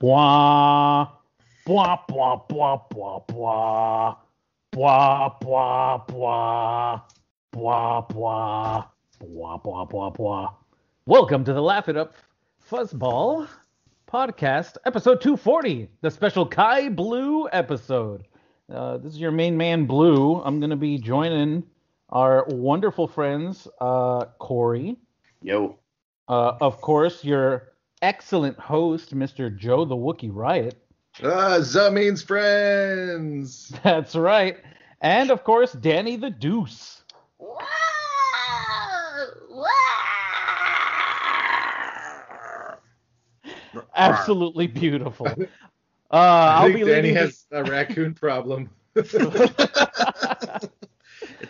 Blah, blah, blah, blah, blah, blah. Blah, blah, blah. Blah, blah. Blah, blah, blah, blah. Welcome to the Laugh It Up Fuzzball podcast, episode 240, the special Kai Blue episode. Uh, this is your main man, Blue. I'm going to be joining our wonderful friends, uh, Corey. Yo. Uh, of course, your excellent host, Mr. Joe the Wookie Riot. Ah, that means friends. That's right. And of course, Danny the Deuce. Absolutely beautiful. Uh, I I'll think be Danny leading has a raccoon problem. It's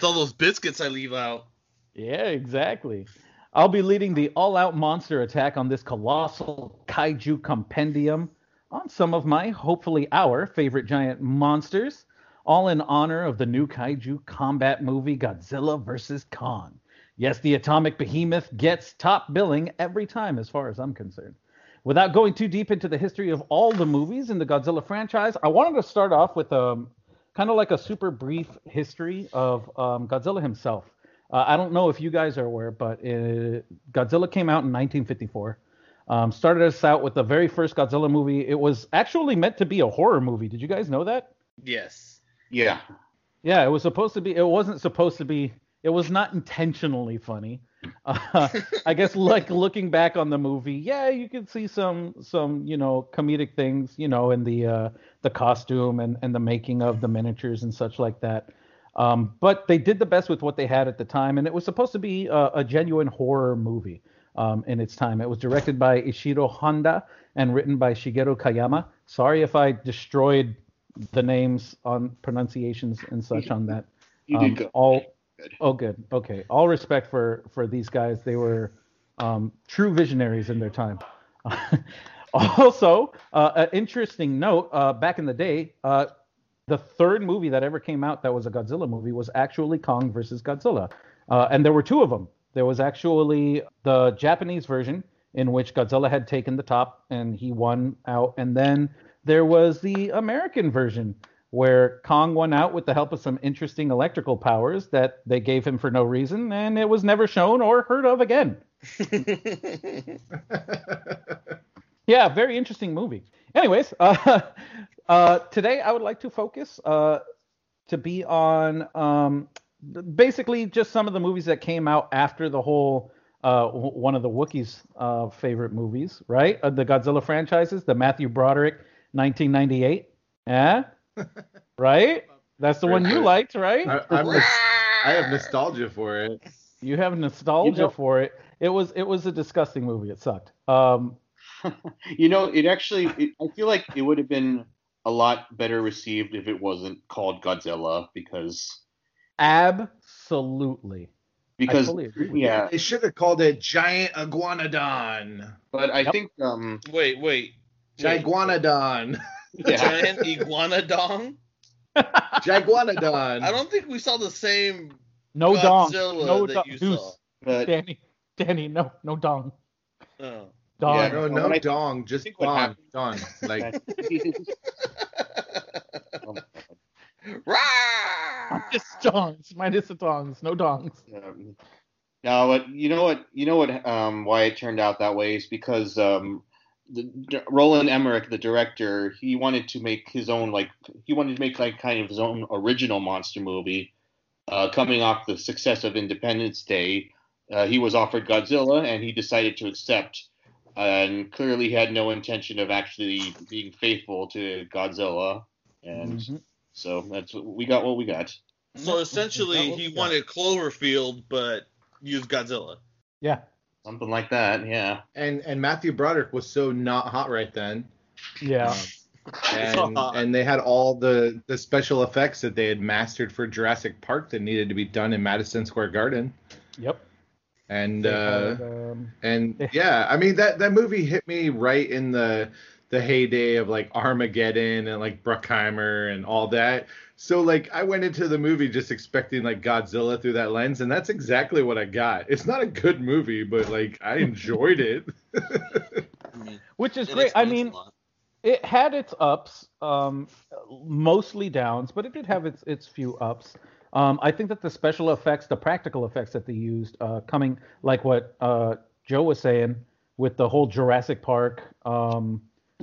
all those biscuits I leave out. Yeah, exactly. I'll be leading the all-out monster attack on this colossal kaiju compendium on some of my, hopefully our, favorite giant monsters, all in honor of the new kaiju combat movie Godzilla vs. Kong. Yes, the atomic behemoth gets top billing every time, as far as I'm concerned. Without going too deep into the history of all the movies in the Godzilla franchise, I wanted to start off with a kind of like a super brief history of um, Godzilla himself. Uh, I don't know if you guys are aware, but uh Godzilla came out in 1954. Um, started us out with the very first Godzilla movie. It was actually meant to be a horror movie. Did you guys know that? Yes. Yeah. Yeah, it was supposed to be. It wasn't supposed to be. It was not intentionally funny. Uh, I guess like looking back on the movie, yeah, you can see some some you know comedic things, you know, in the uh, the costume and and the making of the miniatures and such like that. Um, but they did the best with what they had at the time, and it was supposed to be a, a genuine horror movie um, in its time. It was directed by Ishiro Honda and written by Shigeru Kayama. Sorry if I destroyed the names on pronunciations and such on that. You Um, did go. all Good. oh good okay all respect for for these guys they were um, true visionaries in their time also uh, an interesting note uh, back in the day uh, the third movie that ever came out that was a godzilla movie was actually kong versus godzilla uh, and there were two of them there was actually the japanese version in which godzilla had taken the top and he won out and then there was the american version where Kong won out with the help of some interesting electrical powers that they gave him for no reason, and it was never shown or heard of again. Yeah, very interesting movie. Anyways, uh, uh, today I would like to focus uh, to be on um, basically just some of the movies that came out after the whole uh, w- one of the Wookiees' uh, favorite movies, right? Uh, the Godzilla franchises, the Matthew Broderick 1998. Yeah, right. That's the one you liked, right? I, I'm nos- I have nostalgia for it. You have nostalgia You know- for it. It was it was a disgusting movie. It sucked. Um, You know, it actually, it, I feel like it would have been a lot better received if it wasn't called Godzilla because, absolutely. because, fully agree with yeah, They should have called it Giant Iguanodon. but I Yep. think, um, wait, wait. Giguanodon. yeah, Giant iguanodon? Giguanodon. I don't think we saw the same. No dong. Godzilla No that dong. you Deuce. saw. but Danny. Danny. No. No dong. Oh. Dong. Yeah, No, When no dong, just think what don, happened- don. Like Rah! Minus dongs. Minus the dongs. No dongs. Um, no, but you know what? You know what? Um, why it turned out that way is because um, the, D- Roland Emmerich, the director, he wanted to make his own like he wanted to make like kind of his own original monster movie. Uh, coming off the success of Independence Day, uh, he was offered Godzilla, and he decided to accept. And clearly, had no intention of actually being faithful to Godzilla, and Mhm. so that's what we got. What we got. So essentially, he yeah. wanted Cloverfield, but used Godzilla. Yeah. Something like that, yeah. and and Matthew Broderick was so not hot right then. Yeah. Um, and and they had all the the special effects that they had mastered for Jurassic Park that needed to be done in Madison Square Garden. Yep. And uh, had, um, and yeah, I mean that that movie hit me right in the the heyday of like Armageddon and like Bruckheimer and all that. So like I went into the movie just expecting like Godzilla through that lens, and that's exactly what I got. It's not a good movie, but like I enjoyed it. I mean, which is great. I mean, it had its ups, um, mostly downs, but it did have its its few ups. Um, I think that the special effects, the practical effects that they used, uh, coming like what uh, Joe was saying with the whole Jurassic Park um,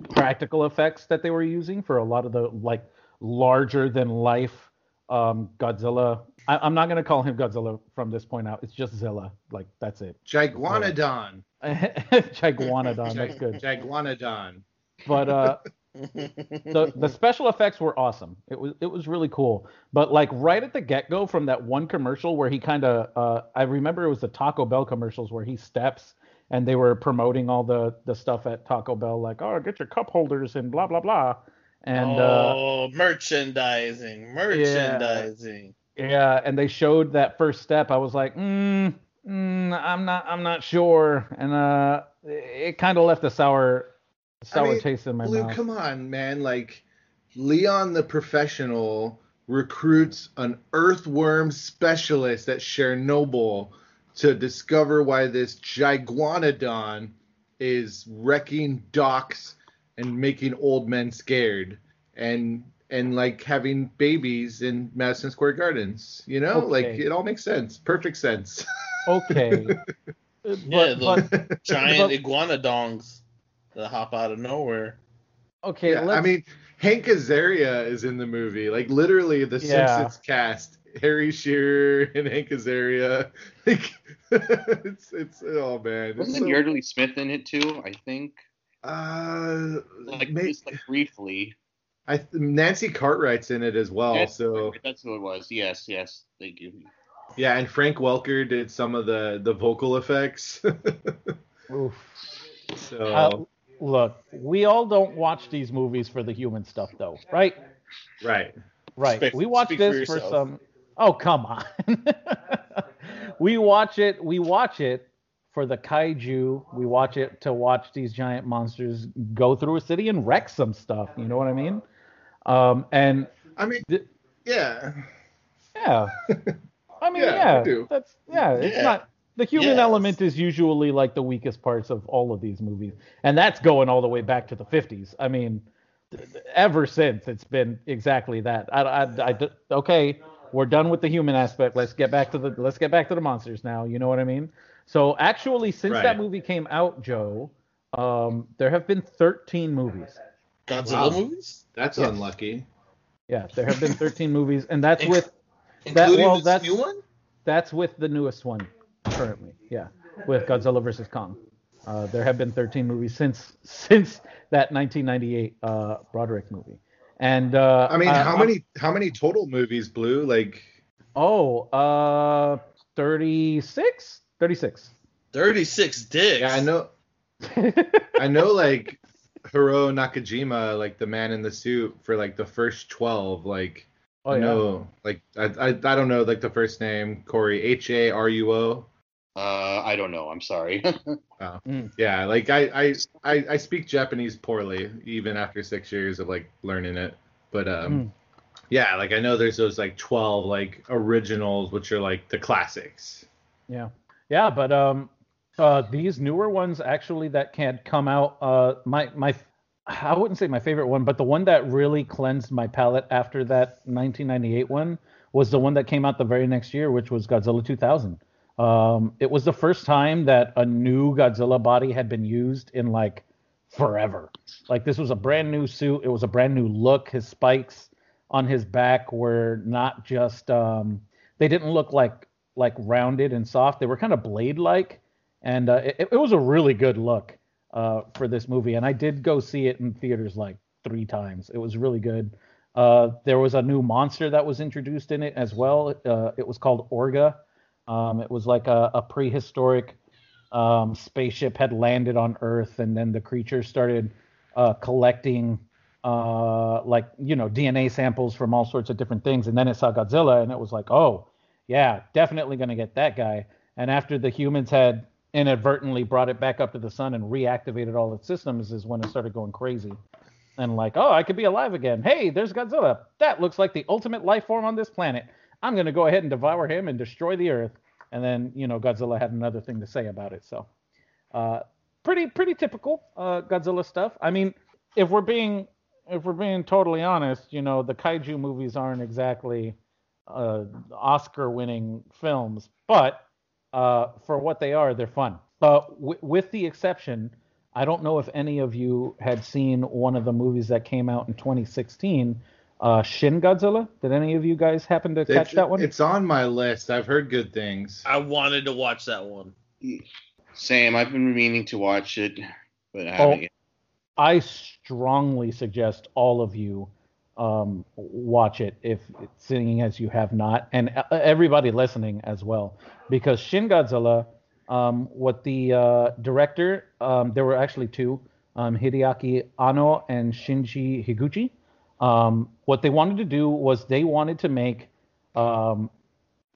practical effects that they were using for a lot of the like larger than life um, Godzilla. I, I'm not gonna call him Godzilla from this point out. It's just Zilla. Like that's it. Giguanodon. Giguanodon. That's good. Giguanodon. But uh, the the special effects were awesome. It was it was really cool. But like right at the get go from that one commercial where he kind of uh, I remember it was the Taco Bell commercials where he steps and they were promoting all the the stuff at Taco Bell like oh get your cup holders and blah blah blah and uh, oh, merchandising, merchandising. yeah and they showed that first step. I was like mm, mm, I'm not I'm not sure and uh it kind of left a sour sour mean, taste in my Blue, mouth. come on, man. Like Leon the professional recruits an earthworm specialist at Chernobyl to discover why this giguanodon is wrecking docks and making old men scared and and like having babies in Madison Square Gardens. You know, like it all makes sense. Perfect sense. Okay. but, Yeah, but the giant but- iguanodongs that hop out of nowhere. okay, Yeah, I let's- mean, Hank Azaria is in the movie. Like literally, the Yeah. Simpsons cast: Harry Shearer and Hank Azaria. Like, it's it's oh man. It's Wasn't so- Yeardley Smith in it too? I think, uh, like may- just like briefly. I Nancy Cartwright's in it as well. That's- So that's who it was. Yes, yes. Thank you. yeah, and Frank Welker did some of the the vocal effects. Oof. so Uh, look, we all don't watch these movies for the human stuff, though, right? right. Right. Speak- we watch speak for this for, some. Oh, come on. we watch it. We watch it for the kaiju. We watch it to watch these giant monsters go through a city and wreck some stuff. You know what I mean? Um, and I mean, Th- yeah. yeah, I mean, Yeah, yeah, do. that's yeah. It's Yeah. not the human Yes. element is usually like the weakest parts of all of these movies, and that's going all the way back to the 50s. I mean, th- th- ever since it's been exactly that. I, I, I d- okay, we're done with the human aspect. Let's get back to the let's get back to the monsters now. You know what I mean? So actually, since that movie came out, Joe, um, there have been 13 movies. Godzilla Wow. movies, That's Yes. unlucky. Yeah, there have been 13 movies, and that's with including well, this that's- new one. That's with the newest one currently. Yeah, with Godzilla vs Kong. Uh, there have been 13 movies since since that 1998 uh, Broderick movie. And uh, I mean, uh, how many how many total movies, Blue? Like, Oh, uh, 36. 36. Thirty-six dicks. yeah, I know. I know like Hiro Nakajima, like the man in the suit for like the first twelve, like oh I yeah. know like I, I I don't know like the first name, Corey H A R U O. Uh, I don't know. I'm sorry. Yeah, like I, I I I speak Japanese poorly even after six years of like learning it. But um Mm. yeah, like I know there's those like twelve like originals which are like the classics. Yeah, yeah, but um, uh, these newer ones actually that can't come out. Uh, my my, I wouldn't say my favorite one, but the one that really cleansed my palate after that 1998 one was the one that came out the very next year, which was Godzilla 2000. Um, it was the first time that a new Godzilla body had been used in like forever. Like this was a brand new suit. It was a brand new look. His spikes on his back were not just um, they didn't look like like rounded and soft. They were kind of blade like, and uh, it, it was a really good look uh, for this movie. And I did go see it in theaters like three times. It was really good. Uh, there was a new monster that was introduced in it as well. Uh, it was called Orga. Um, it was like a, a prehistoric um, spaceship had landed on Earth, and then the creatures started uh, collecting uh, like you know DNA samples from all sorts of different things, and then it saw Godzilla, and it was like, oh yeah, definitely gonna get that guy. And after the humans had inadvertently brought it back up to the sun and reactivated all its systems, is when it started going crazy. And like, oh, I could be alive again. Hey, there's Godzilla. That looks like the ultimate life form on this planet. I'm gonna go ahead and devour him and destroy the Earth. And then you know Godzilla had another thing to say about it. So, uh, pretty pretty typical uh, Godzilla stuff. I mean, if we're being if we're being totally honest, you know, the kaiju movies aren't exactly uh, Oscar-winning films, but uh, for what they are, they're fun. W- with the exception, I don't know if any of you had seen one of the movies that came out in 2016, uh, Shin Godzilla. Did any of you guys happen to catch It's- that one? It's on my list. I've heard good things. I wanted to watch that one. Same. I've been meaning to watch it, but I Oh. haven't yet. I strongly suggest all of you um, watch it if seeing as you have not, and uh, everybody listening as well, because Shin Godzilla, um, what the uh, director, um, there were actually two, um, Hideaki Anno and Shinji Higuchi. Um, what they wanted to do was they wanted to make um,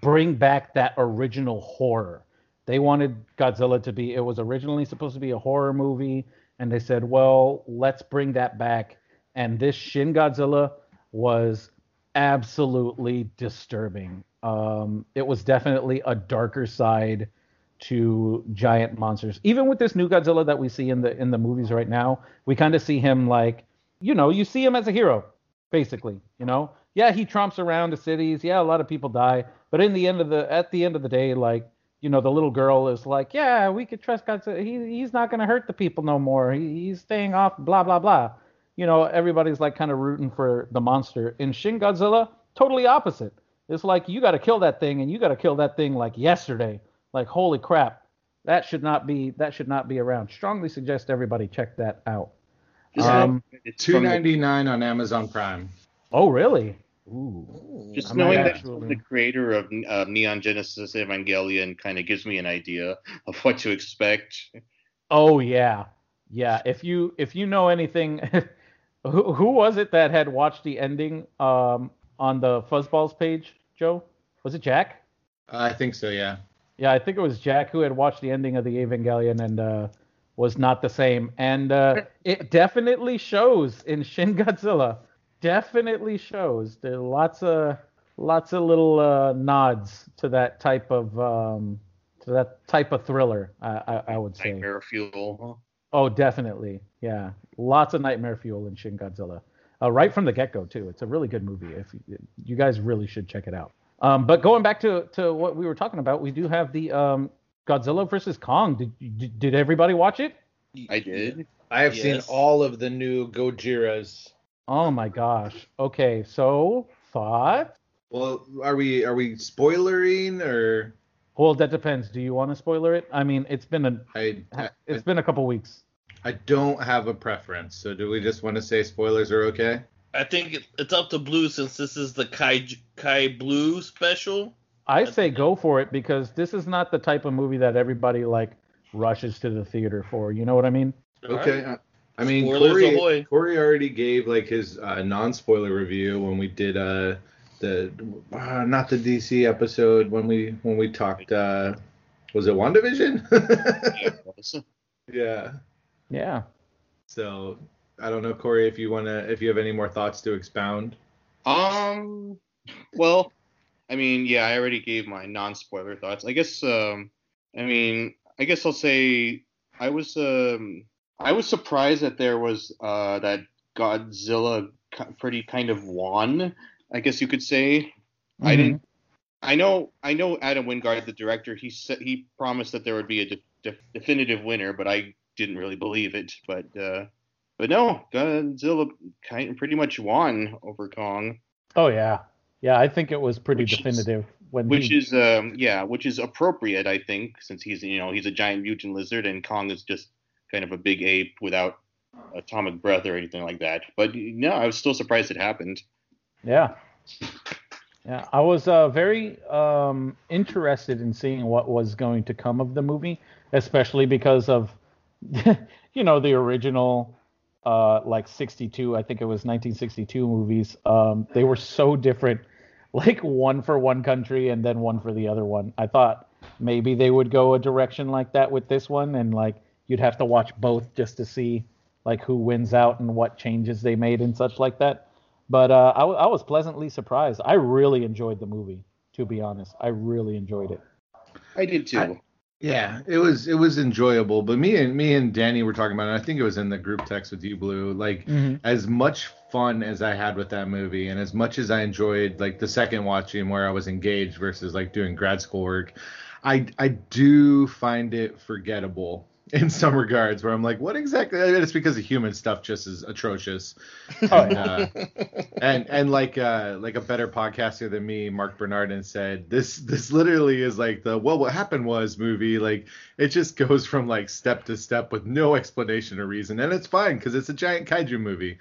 bring back that original horror. They wanted Godzilla to be. It was originally supposed to be a horror movie and they said, "Well, let's bring that back." And this Shin Godzilla was absolutely disturbing. Um, it was definitely a darker side to giant monsters. Even with this new Godzilla that we see in the in the movies right now, we kind of see him like, you know, you see him as a hero, basically. You know, yeah, he tromps around the cities. Yeah, a lot of people die, but in the end of the at the end of the day, like you know, the little girl is like, yeah, we could trust Godzilla. He, he's not going to hurt the people no more. He, he's staying off, blah, blah, blah. You know, everybody's like kind of rooting for the monster. In Shin Godzilla, totally opposite. It's like, you got to kill that thing and you got to kill that thing like yesterday. Like, holy crap. That should not be, that should not be around. Strongly suggest everybody check that out. Just- Um, it's Two from the- ninety nine on Amazon Prime. Oh, really? Ooh. Just I might knowing that actually- the creator of uh, Neon Genesis Evangelion kind of gives me an idea of what to expect. Oh yeah, yeah. If you if you know anything, who who was it that had watched the ending um on the Fuzzballs page? Joe, was it Jack? I think so. Yeah. Yeah, I think it was Jack who had watched the ending of the Evangelion and uh, was not the same. And uh, it definitely shows in Shin Godzilla. Definitely shows. There are lots of lots of little uh, nods to that type of um, to that type of thriller. I, I, I would say. Nightmare Fuel. Oh, definitely. Yeah, lots of nightmare fuel in Shin Godzilla. Uh, right from the get-go too. It's a really good movie. If you, you guys really should check it out. Um, but going back to to what we were talking about, we do have the um, Godzilla versus Kong. Did, did did everybody watch it? I did. I have seen all of the new Gojiras. Oh my gosh. Okay, so thought. Well, are we are we spoilering or Well, that depends. Do you want to spoiler it? I mean, it's been a I I, it's been a couple weeks. I don't have a preference. So do we just want to say spoilers are okay? I think it, it's up to Blue since this is the Kai Kai Blue special. I say go for it because this is not the type of movie that everybody like rushes to the theater for. You know what I mean? Okay. I- I mean, Spoilers Corey. Corey already gave like his uh, non-spoiler review when we did uh the uh, not the DC episode when we when we talked uh was it WandaVision? Yeah, yeah. Yeah. So I don't know, Corey, if you wanna if you have any more thoughts to expound. Um. Well, I mean, yeah, I already gave my non-spoiler thoughts. I guess. Um. I mean, I guess I'll say I was. Um. I was surprised that there was. Uh. That Godzilla pretty kind of won. I guess you could say. I didn't. I know. I know Adam Wingard, the director. He said he promised that there would be a de- de- definitive winner, but I didn't really believe it. But. uh but no, Godzilla kind of pretty much won over Kong. Oh yeah, yeah. I think it was pretty Which is- definitive when which he. is um yeah which is appropriate i think since he's you know he's a giant mutant lizard and kong is just kind of a big ape without atomic breath or anything like that but no i was still surprised it happened yeah. Yeah, I was uh, very um, interested in seeing what was going to come of the movie, especially because of, you know, the original, uh, like 62, I think it was 1962 movies. Um, they were so different, like one for one country and then one for the other one. I thought maybe they would go a direction like that with this one, and like you'd have to watch both just to see like who wins out and what changes they made and such like that. But uh, I, w- I was pleasantly surprised. I really enjoyed the movie, to be honest. I really enjoyed it. I did too. I- Yeah, it was it was enjoyable. But me and me and Danny were talking about it. I think it was in the group text with you, Blue. Like as much fun as I had with that movie, and as much as I enjoyed like the second watching where I was engaged versus like doing grad school work, I I do find it forgettable in some regards where I'm like, what exactly? I mean, it's because the human stuff just is atrocious. Oh, And, uh, and and like uh like a better podcaster than me, Marc Bernardin said, this this literally is like the well what happened was movie. Like it just goes from like step to step with no explanation or reason, and it's fine because it's a giant kaiju movie.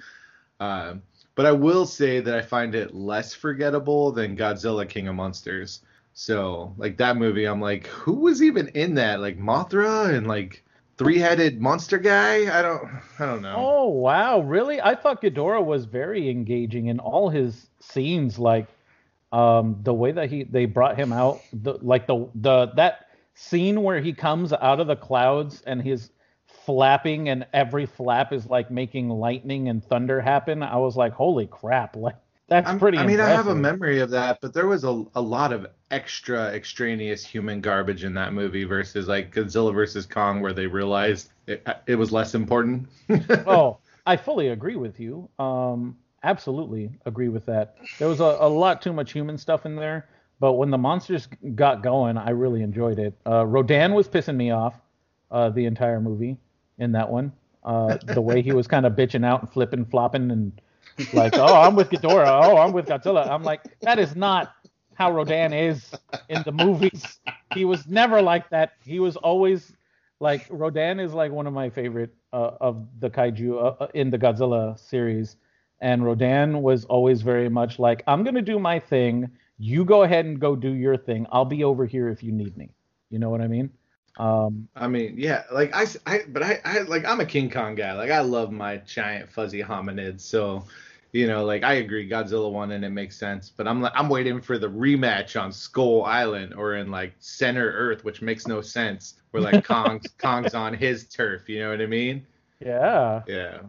Um, but I will say that I find it less forgettable than Godzilla King of Monsters. So like that movie, I'm like, who was even in that? Like Mothra and like three-headed monster guy? I don't I don't know. Oh wow, really? I thought Ghidorah was very engaging in all his scenes. Like um, the way that he they brought him out, the, like the the that scene where he comes out of the clouds and he's flapping and every flap is like making lightning and thunder happen. I was like, holy crap! Like that's I'm- pretty. I mean, I have a memory of that, but there was a, a lot of extra extraneous human garbage in that movie versus like Godzilla versus Kong, where they realized it, it was less important. oh, I fully agree with you. Um, absolutely agree with that. There was a, a lot too much human stuff in there, but when the monsters got going, I really enjoyed it. Uh, Rodan was pissing me off uh, the entire movie in that one. Uh, the way he was kind of bitching out and flipping, flopping, and like, oh, I'm with Ghidorah. Oh, I'm with Godzilla. I'm like, that is not how Rodan is in the movies. He was never like that. He was always like Rodan is like one of my favorite uh, of the kaiju uh, uh, in the Godzilla series, and Rodan was always very much like, I'm gonna do my thing. You go ahead and go do your thing. I'll be over here if you need me. You know what I mean? Um, I mean, yeah, like I, I but I, I, like I'm a King Kong guy. Like I love my giant fuzzy hominids. So, you know, like I agree, Godzilla won and it makes sense. But I'm like, I'm waiting for the rematch on Skull Island or in like Center Earth, which makes no sense. Where like Kong's Kong's on his turf. You know what I mean? yeah, Yeah.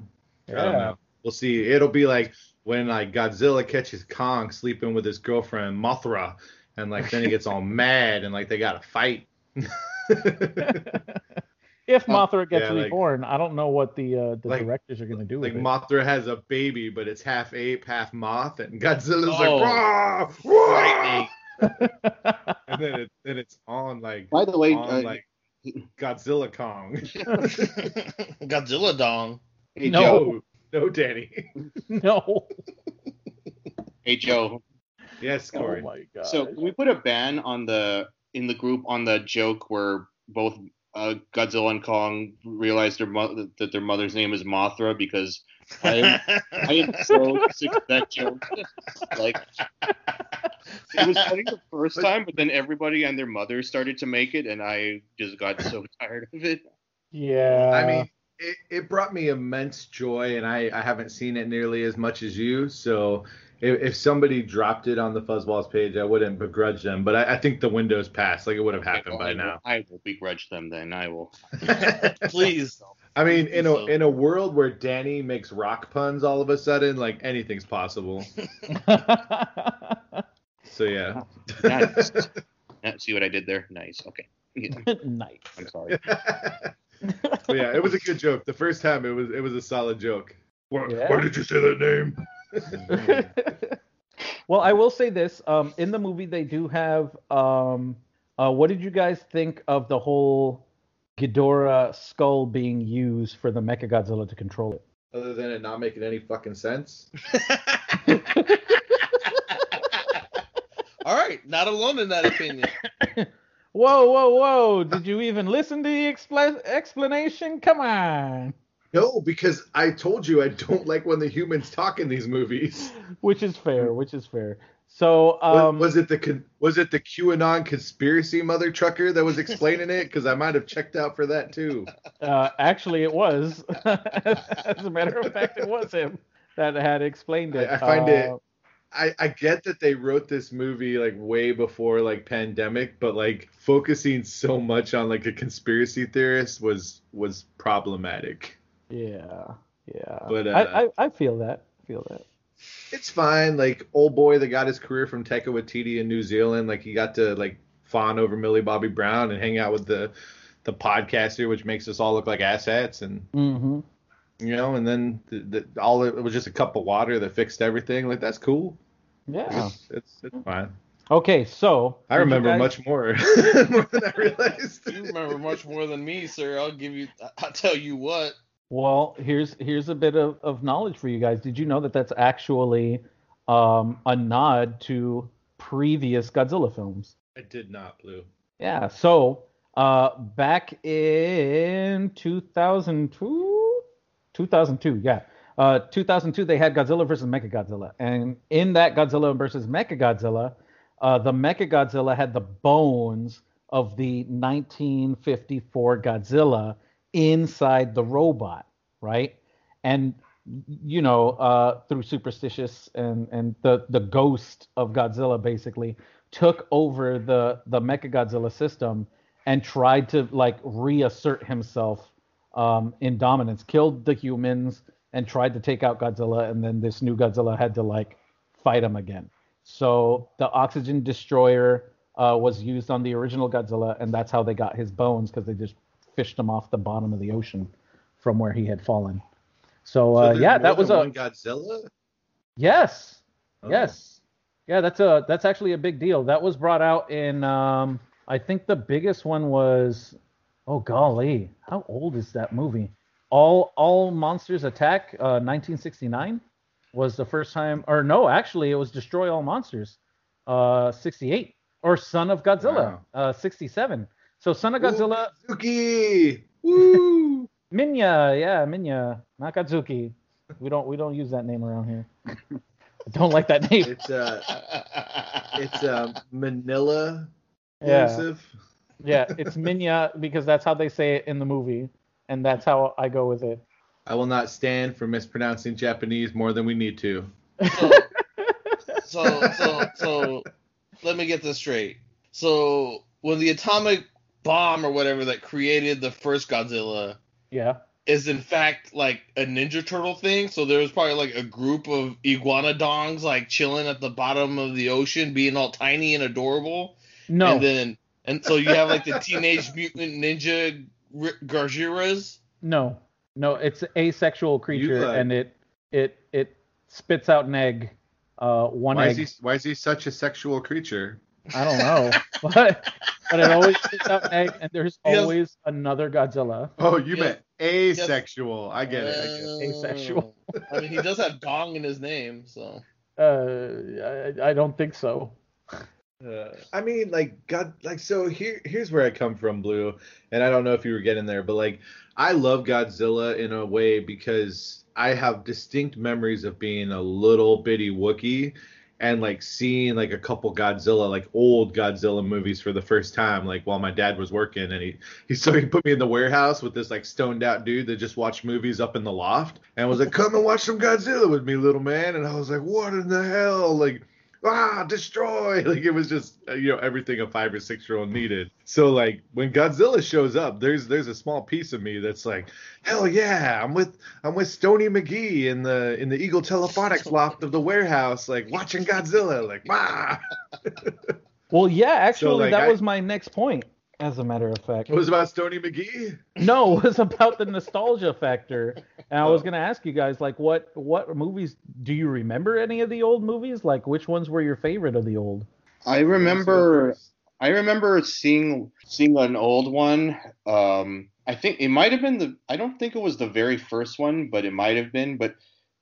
I don't yeah. know. We'll see. It'll be like when like Godzilla catches Kong sleeping with his girlfriend Mothra, and like then he gets all mad and like they gotta fight. if Mothra gets yeah, like- reborn, I don't know what the uh, the Like- directors are gonna do like with it. Mothra has a baby, but it's half ape, half moth, and Godzilla's Oh, like, "Rah, rah!" and then it, then it's on like By the way, on uh, like Godzilla Kong. Godzilla dong. hey No. Joe, no, no, Danny. no. hey Joe. Yes, Oh Corey. my god. So can we put a ban on the in the group on the joke where both uh, Godzilla and Kong realize their mo- that their mother's name is Mothra because I am I am so sick of that joke. like it was funny the first time, but then everybody and their mother started to make it, and I just got so tired of it. yeah. I mean, it, it brought me immense joy, and I, I haven't seen it nearly as much as you. So if, if somebody dropped it on the Fuzzballs page, I wouldn't begrudge them. But I, I think the window's passed. Like it would have happened by I, now. I will begrudge them then. I will. Please. I mean, in a in a world where Danny makes rock puns all of a sudden, like anything's possible. So yeah. Nice. See what I did there? Nice. Okay. Yeah, nice. I'm sorry. yeah, it was a good joke. The first time it was it was a solid joke. Why, Yeah. why did you say that name? well, I will say this. Um, in the movie, they do have. Um, uh, what did you guys think of the whole Ghidorah skull being used for the Mechagodzilla to control it? Other than it not making any fucking sense. All right, not alone in that opinion. Whoa, whoa, whoa! Did you even listen to the expla- explanation? Come on. No, because I told you I don't like when the humans talk in these movies. Which is fair. Which is fair. So um, was it the was it the QAnon conspiracy mother trucker that was explaining it? Because I might have checked out for that too. Uh, actually, it was. As a matter of fact, it was him that had explained it. I- I find it- Uh, I, I get that they wrote this movie like way before like pandemic, but like focusing so much on like a conspiracy theorist was was problematic. Yeah, yeah. But, uh, I, I I feel that. Feel that. It's fine. Like old boy that got his career from Taika Waititi in New Zealand, like he got to like fawn over Millie Bobby Brown and hang out with the the podcaster, which makes us all look like asshats, and Mm-hmm. you know, and then the, the, all it was just a cup of water that fixed everything. Like that's cool. Yeah. It's, it's it's fine. Okay, so I remember guys- much more, more than I realized. You remember much more than me, sir. I'll give you. I'll tell you what. Well, here's here's a bit of, of knowledge for you guys. Did you know that that's actually um, a nod to previous Godzilla films? I did not, Blue. Yeah. So uh, back in 2002, 2002, yeah, uh, 2002, they had Godzilla versus Mechagodzilla, and in that Godzilla versus Mechagodzilla, uh, the Mechagodzilla had the bones of the 1954 Godzilla inside the robot, right? And you know, uh, through superstitious and and the the ghost of Godzilla basically took over the the Mechagodzilla system and tried to like reassert himself um, in dominance, killed the humans and tried to take out Godzilla, and then this new Godzilla had to like fight him again. So the oxygen destroyer uh, was used on the original Godzilla, and that's how they got his bones because they just fished him off the bottom of the ocean from where he had fallen. So, uh, there's yeah, that was a Godzilla. yes, Oh. yes, yeah. That's a that's actually a big deal. That was brought out in um, I think the biggest one was oh golly, how old is that movie? All All Monsters Attack, uh, 1969 was the first time, or no, actually it was Destroy All Monsters, uh, 68 or Son of Godzilla, uh, 67. So Son of Godzilla, Ooh, Woo! Minya, yeah, Minya, Nakazuki. We don't we don't use that name around here. I don't like that name. it's uh, it's uh, Minilla. Yeah, Yusuf. yeah, it's Minya because that's how they say it in the movie, and that's how I go with it. I will not stand for mispronouncing Japanese more than we need to. So, so, so, so, let me get this straight. So, when the atomic bomb or whatever that created the first Godzilla Yeah, is in fact like a Ninja Turtle thing, so there was probably like a group of iguanodongs like chilling at the bottom of the ocean, being all tiny and adorable. no, And then, and so you have like the Teenage Mutant Ninja R- Gargiras. no, no. It's an asexual creature, and it it it spits out an egg. Uh, one Why egg. is he? Why is he such a sexual creature? I don't know, but but it always spits out an egg, and there's He has- always another Godzilla. Oh, you Yeah. meant asexual. I get it. I get it. Asexual. I mean, he does have dong in his name, so. Uh, I, I don't think so. Uh, I mean, like God, like so. Here, here's where I come from, Blue. And I don't know if you were getting there, but like, I love Godzilla in a way because I have distinct memories of being a little bitty Wookiee and like seeing like a couple Godzilla, like old Godzilla movies for the first time, like while my dad was working, and he he so he put me in the warehouse with this like stoned out dude that just watched movies up in the loft and was like, "Come and watch some Godzilla with me, little man," and I was like, "What in the hell?" Like ah, destroy. Like it was just uh, you know everything a five or six year old needed. So like when Godzilla shows up, there's there's a small piece of me that's like, hell yeah, I'm with I'm with Stony McGee in the in the Eagle Telephonics loft of the warehouse, like watching Godzilla, like ah. Well, yeah, actually, like, that I- was my next point. As a matter of fact, It was about Stony McGee. no, it was about the nostalgia factor. And I was gonna ask you guys, like, what what movies do you remember? Any of the old movies? Like, which ones were your favorite of the old? I remember I remember seeing seeing an old one. Um, I think it might have been the. I don't think it was the very first one, but it might have been. But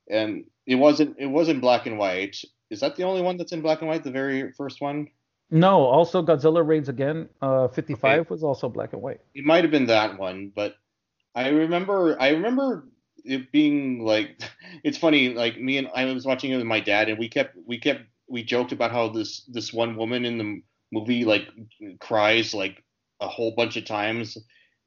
and it wasn't. It wasn't black and white. Is that the only one that's in black and white? The very first one. No, also Godzilla Raids Again. Uh, 55 was also black and white. It might have been that one, but I remember. I remember it being like. It's funny. Like me and I was watching it with my dad, and we kept we kept we joked about how this this one woman in the movie like cries like a whole bunch of times,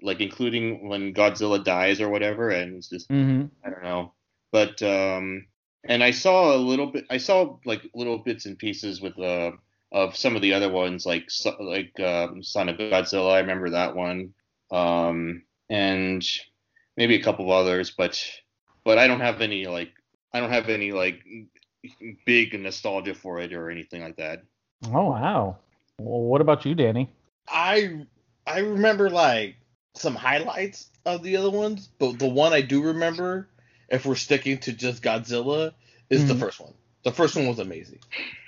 like including when Godzilla dies or whatever, and it's just hmm I don't know. But um and I saw a little bit I saw like little bits and pieces with uh of some of the other ones like like um, Son of Godzilla, I remember that one. Um and maybe a couple of others, but but I don't have any like I don't have any like big nostalgia for it or anything like that. Oh wow. Well, what about you, Danny? I I remember like some highlights of the other ones, but the one I do remember, if we're sticking to just Godzilla, is the Mhm. first one. The first one was amazing.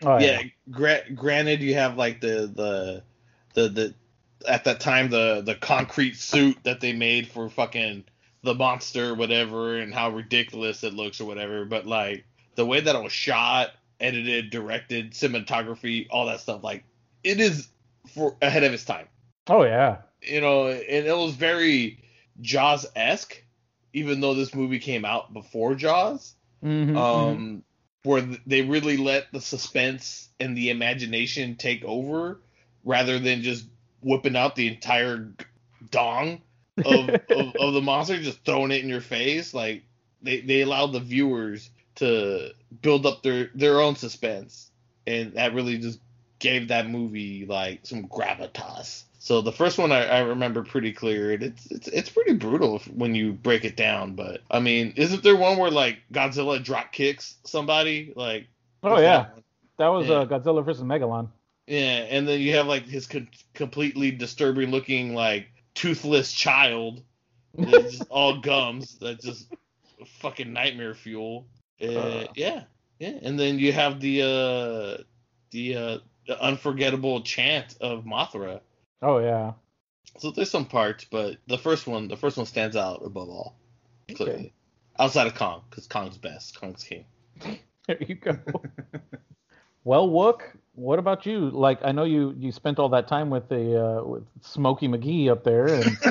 Oh yeah, gra- granted you have like the the the the at that time the the concrete suit that they made for fucking the monster whatever and how ridiculous it looks or whatever but like the way that it was shot edited directed cinematography all that stuff like it is for ahead of its time Oh yeah. you know and it was very jaws-esque even though this movie came out before jaws Mhm, mhm. um, where they really let the suspense and the imagination take over rather than just whipping out the entire dong of, of, of the monster, just throwing it in your face. Like they, they allowed the viewers to build up their, their own suspense, and that really just gave that movie like some gravitas. So the first one I, I remember pretty clear. It's it's it's pretty brutal if, when you break it down. But I mean, isn't there one where like Godzilla drop kicks somebody? Like oh yeah. that? That was Yeah. uh, Godzilla versus Megalon. yeah. And then you have like his co- completely disturbing looking like toothless child, that's just all gums. That's just fucking nightmare fuel. Uh, Uh. yeah, yeah. And then you have the uh the uh the unforgettable chant of Mothra. Oh yeah. So there's some parts, but the first one, the first one stands out above all. Clearly, Okay. outside of Kong, because Kong's best. Kong's king. There you go. well, Wook, what about you? Like, I know you you spent all that time with the uh, with Smokey McGee up there, and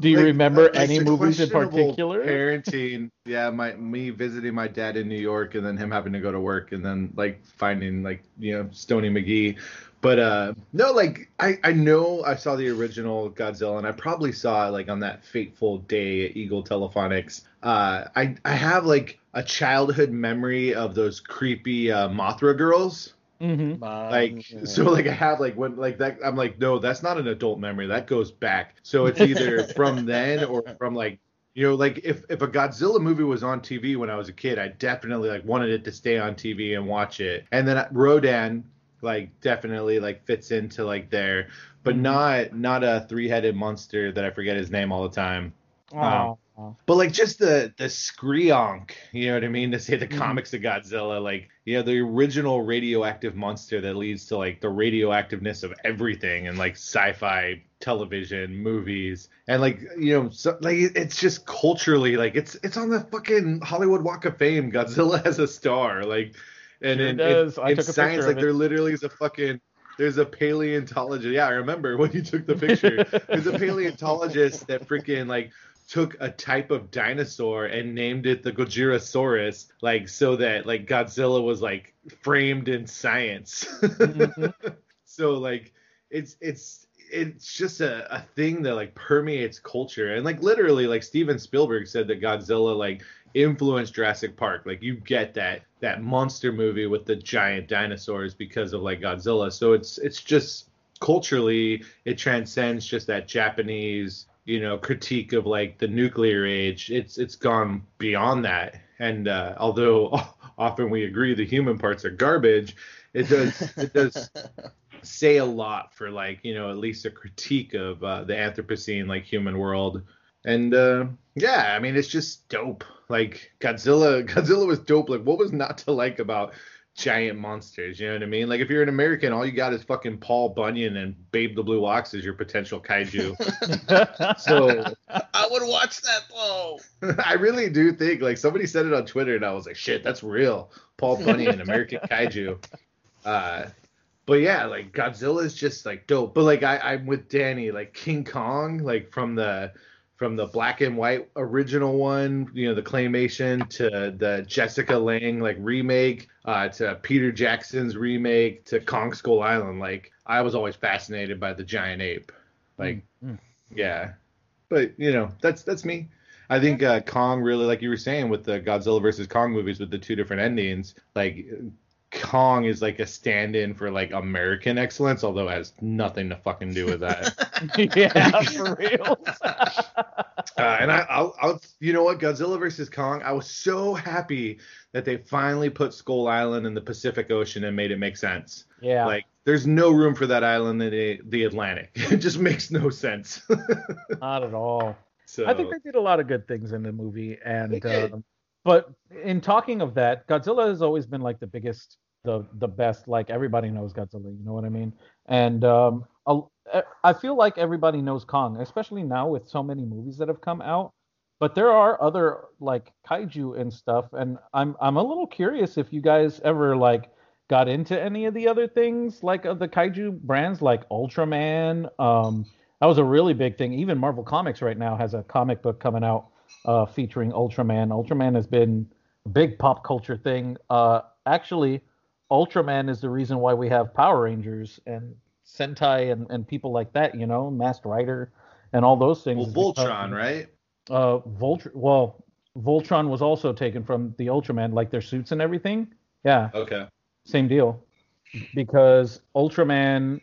do you Like, remember like any movies in particular? Parenting, yeah, my me visiting my dad in New York and then him having to go to work and then like finding like you know Stony McGee, but uh no, like I I know I saw the original Godzilla and I probably saw it like on that fateful day at Eagle Telephonics. Uh, I I have like a childhood memory of those creepy uh, Mothra girls. Mm-hmm. like so like i have like when like that i'm like no that's not an adult memory. That goes back. So it's either from then or from like you know like if if a godzilla movie was on tv when i was a kid i definitely like wanted it to stay on tv and watch it. And then rodan like definitely like fits into like there but Mhm. not not a three-headed monster that i forget his name all the time Oh. but like just the the screonk, you know what I mean? To say the Mhm. comics of Godzilla, like yeah, the original radioactive monster that leads to like the radioactiveness of everything and like sci-fi television, movies, and like you know, so, like it's just culturally like it's it's on the fucking Hollywood Walk of Fame. Godzilla has a star, like, and Sure in, does. in, I in took a science, picture like there literally is a fucking there's a paleontologist. Yeah, I remember when you took the picture. There's a paleontologist that freaking like took a type of dinosaur and named it the Gojirasaurus, like so that like Godzilla was like framed in science. Mhm. so like it's it's it's just a, a thing that like permeates culture and like literally like Steven Spielberg said that Godzilla like influenced Jurassic Park. Like you get that that monster movie with the giant dinosaurs because of like Godzilla. So it's it's just culturally it transcends just that Japanese you know critique of like the nuclear age. It's it's gone beyond that. And uh, although often we agree the human parts are garbage, it does it does say a lot for like you know at least a critique of uh, the Anthropocene like human world. And uh, yeah, I mean it's just dope. Like Godzilla, Godzilla was dope. Like what was not to like about giant monsters? You know what I mean? Like if you're an American, all you got is fucking Paul Bunyan and Babe the Blue Ox as your potential kaiju. so I would watch that though. I really do think like somebody said it on Twitter and I was like, shit, that's real. Paul Bunyan, American Kaiju. Uh, but yeah, like Godzilla is just like dope. But like I, I'm with Danny, like King Kong, like from the from the black and white original one, you know, the claymation to the Jessica Lange like remake, uh, to Peter Jackson's remake to Kong Skull Island. Like I was always fascinated by the giant ape. Like Mm. yeah. But you know, that's that's me. I think uh, Kong really, like you were saying, with the Godzilla versus Kong movies with the two different endings, like Kong is like a stand-in for like American excellence, although it has nothing to fucking do with that. yeah, for real. Uh, and I, I'll, I'll, you know what, Godzilla versus Kong. I was so happy that they finally put Skull Island in the Pacific Ocean and made it make sense. yeah. Like, there's no room for that island in the, the Atlantic. It just makes no sense. Not at all. so I think they did a lot of good things in the movie, and They did. um, but in talking of that, Godzilla has always been like the biggest, the the best. Like everybody knows Godzilla, you know what I mean? And um, I feel like everybody knows Kong, especially now with so many movies that have come out. But there are other like kaiju and stuff, and I'm I'm a little curious if you guys ever like got into any of the other things like of the kaiju brands like Ultraman. Um, that was a really big thing. Even Marvel Comics right now has a comic book coming out uh, featuring Ultraman. Ultraman has been a big pop culture thing. Uh, actually, Ultraman is the reason why we have Power Rangers and Sentai and, and people like that. You know, Masked Rider and all those things. well, is because- Voltron, right? uh Voltron well Voltron was also taken from the Ultraman like their suits and everything yeah Okay. same deal because Ultraman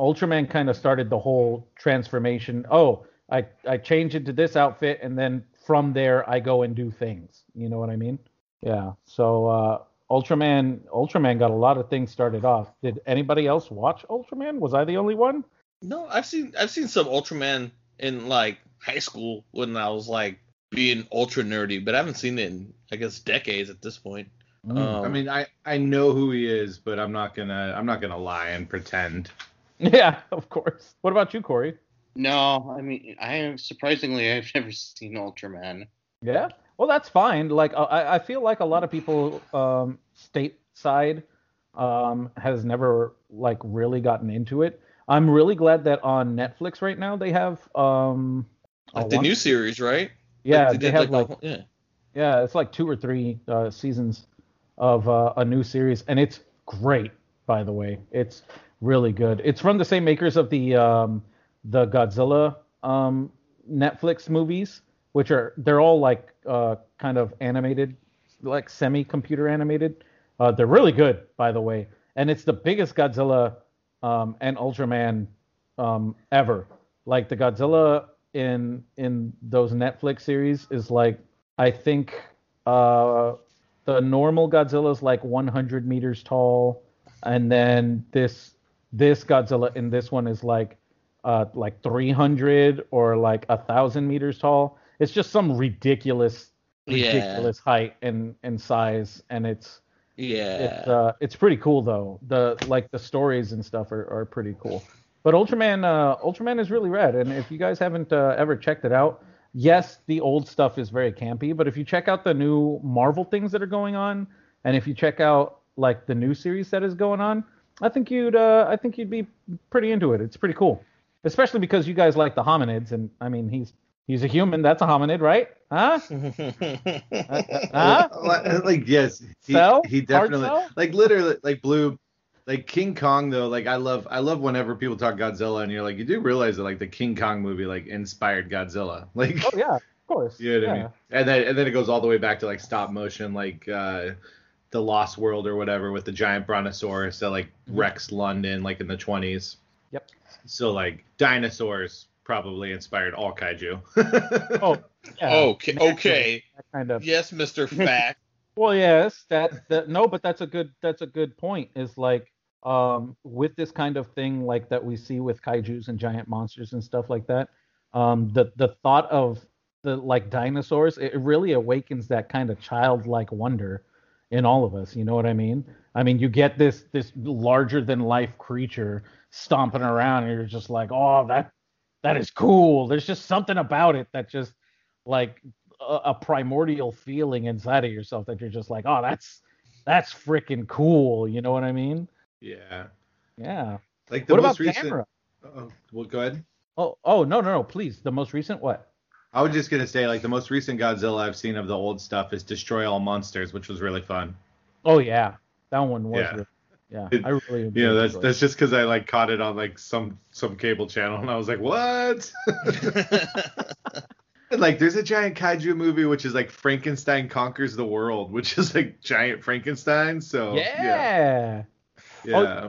Ultraman kind of started the whole transformation oh I I change into this outfit and then from there I go and do things. You know what I mean? Yeah. So uh Ultraman Ultraman got a lot of things started off. Did anybody else watch Ultraman? Was I the only one? No, I've seen I've seen some Ultraman in like high school when I was like being ultra nerdy, but I haven't seen it in I guess decades at this point. Mm. Um, I mean, I I know who he is, but I'm not gonna I'm not gonna lie and pretend. yeah of course. What about you Cory No, I mean, I am surprisingly I've never seen Ultraman. Yeah. Well, that's fine. Like uh, I, I feel like a lot of people um, stateside um, has never like really gotten into it. I'm really glad that on Netflix right now they have um like the one- new series, right? yeah Like, they did, have the like whole- yeah. yeah it's like two or three uh, seasons of uh, a new series and it's great by the way it's really good it's from the same makers of the um, the Godzilla um, Netflix movies which are they're all like uh, kind of animated like semi computer animated. Uh, they're really good by the way. And it's the biggest Godzilla um, and Ultraman um, ever. Like the Godzilla in in those Netflix series is like I think uh, the normal Godzilla is like 100 meters tall, and then this this Godzilla in this one is like uh, like 300 or like a thousand meters tall. It's just some ridiculous Yeah. ridiculous height and and size, and it's Yeah. it's uh it's pretty cool though. The like the stories and stuff are, are pretty cool. But Ultraman uh Ultraman is really rad and if you guys haven't uh, ever checked it out, yes, the old stuff is very campy, but if you check out the new Marvel things that are going on and if you check out like the new series that is going on, I think you'd uh I think you'd be pretty into it. It's pretty cool. Especially because you guys like the hominids and I mean he's he's a human, that's a hominid, right? Huh? Huh? like, like, yes, he, Cell? he Hard definitely cell? like literally like blue like King Kong though like I love I love whenever people talk Godzilla and you're like you do realize that like the King Kong movie like inspired Godzilla like Oh yeah, of course. you know what I Yeah. mean and then and then it goes all the way back to like stop motion like uh the Lost World or whatever with the giant brontosaurus that like wrecks London like in the 20s Yep. So like dinosaurs probably inspired all kaiju Oh, yeah. okay. Okay. that kind of. Yes, Mr. Fact. Well, yes, that that no, but that's a good that's a good point. Is like um with this kind of thing like that we see with kaiju's and giant monsters and stuff like that. Um, the the thought of the like dinosaurs, it really awakens that kind of childlike wonder in all of us. You know what I mean? I mean, you get this this larger than life creature stomping around, and you're just like, oh, that that is cool. There's just something about it that just like a, a primordial feeling inside of yourself that you're just like, oh, that's that's freaking cool. You know what I mean? yeah Yeah. like the what most about recent camera? oh, well go ahead Oh, oh no, no, no, please. The most recent what? I I was just gonna say like the most recent Godzilla I've seen of the old stuff is Destroy All Monsters, which was really fun. Oh yeah, that one was. Yeah. Really, yeah, It- I really. You know, that's enjoyed that's just because I like caught it on like some some cable channel, and I was like, what? And, like, there's a giant kaiju movie which is like Frankenstein conquers the world, which is like giant Frankenstein. So it. Yeah. yeah, Oh, yeah.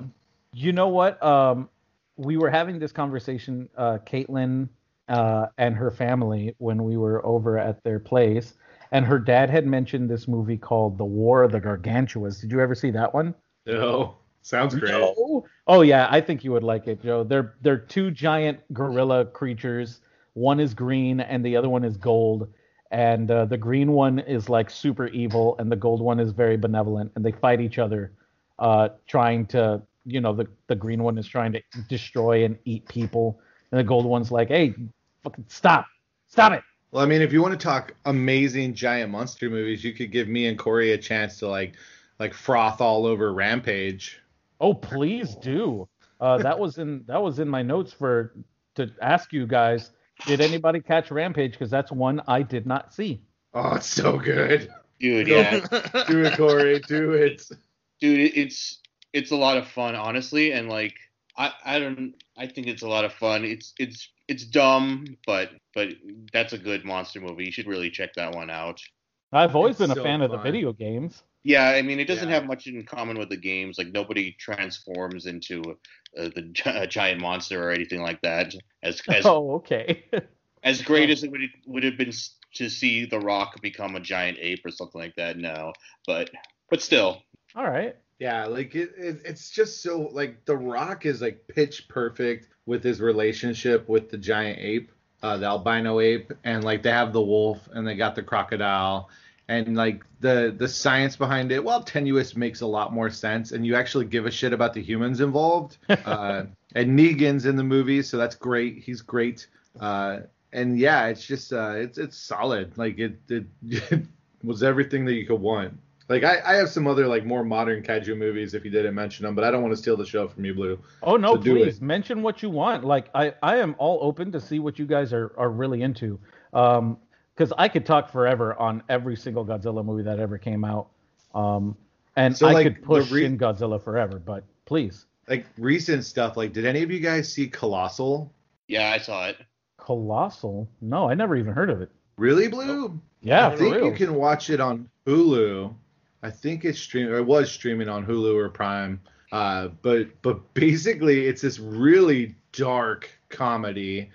You know what? Um, we were having this conversation, uh, Caitlin uh, and her family, when we were over at their place, and her dad had mentioned this movie called The War of the Gargantuas. Did you ever see that one? No, sounds great. No. Oh yeah, I think you would like it, Joe. They're they're two giant gorilla creatures. One is green and the other one is gold. And uh, the green one is like super evil, and the gold one is very benevolent, and they fight each other, uh, trying to, you know, the the green one is trying to destroy and eat people, and the gold one's like, hey, fucking stop, stop it. Well, I mean, if you want to talk amazing giant monster movies, you could give me and Cory a chance to like like froth all over Rampage. Oh, please do. Uh, that was in that was in my notes for to ask you guys. Did anybody catch Rampage? Because that's one I did not see. Oh, it's so good. Dude, yeah, Do it, Cory. Do it. dude, it's it's a lot of fun, honestly, and like I I don't I think it's a lot of fun. It's it's it's dumb, but but that's a good monster movie. You should really check that one out. I've always It's been a so fan of the video games. Yeah, I mean, it doesn't Yeah. have much in common with the games. Like nobody transforms into uh, the gi- a giant monster or anything like that. As as oh, okay. as great as it would would have been to see The Rock become a giant ape or something like that. No, but but still, All right. Yeah, like it, it, it's just so like The Rock is like pitch perfect with his relationship with the giant ape, uh, the albino ape, and like they have the wolf and they got the crocodile, and like the the science behind it, well, tenuous makes a lot more sense, and you actually give a shit about the humans involved. uh, and Negan's in the movie, so that's great. He's great. Uh, and yeah, it's just uh, it's it's solid. Like it, it it was everything that you could want. Like I, I have some other like more modern kaiju movies if you didn't mention them, but I don't want to steal the show from you, Blue. Oh no, So please it. mention what you want. Like I, I am all open to see what you guys are, are really into. Um, because I could talk forever on every single Godzilla movie that ever came out. Um, and So, I like, could the push re- in Godzilla forever, but please. Like recent stuff. Like, did any of you guys see Colossal? yeah, I saw it. Colossal? No, I never even heard of it. Really, Blue? Yeah, I for think real. you can watch it on Hulu. I think it's streaming. or it was streaming on Hulu or Prime. Uh, but but basically, it's this really dark comedy,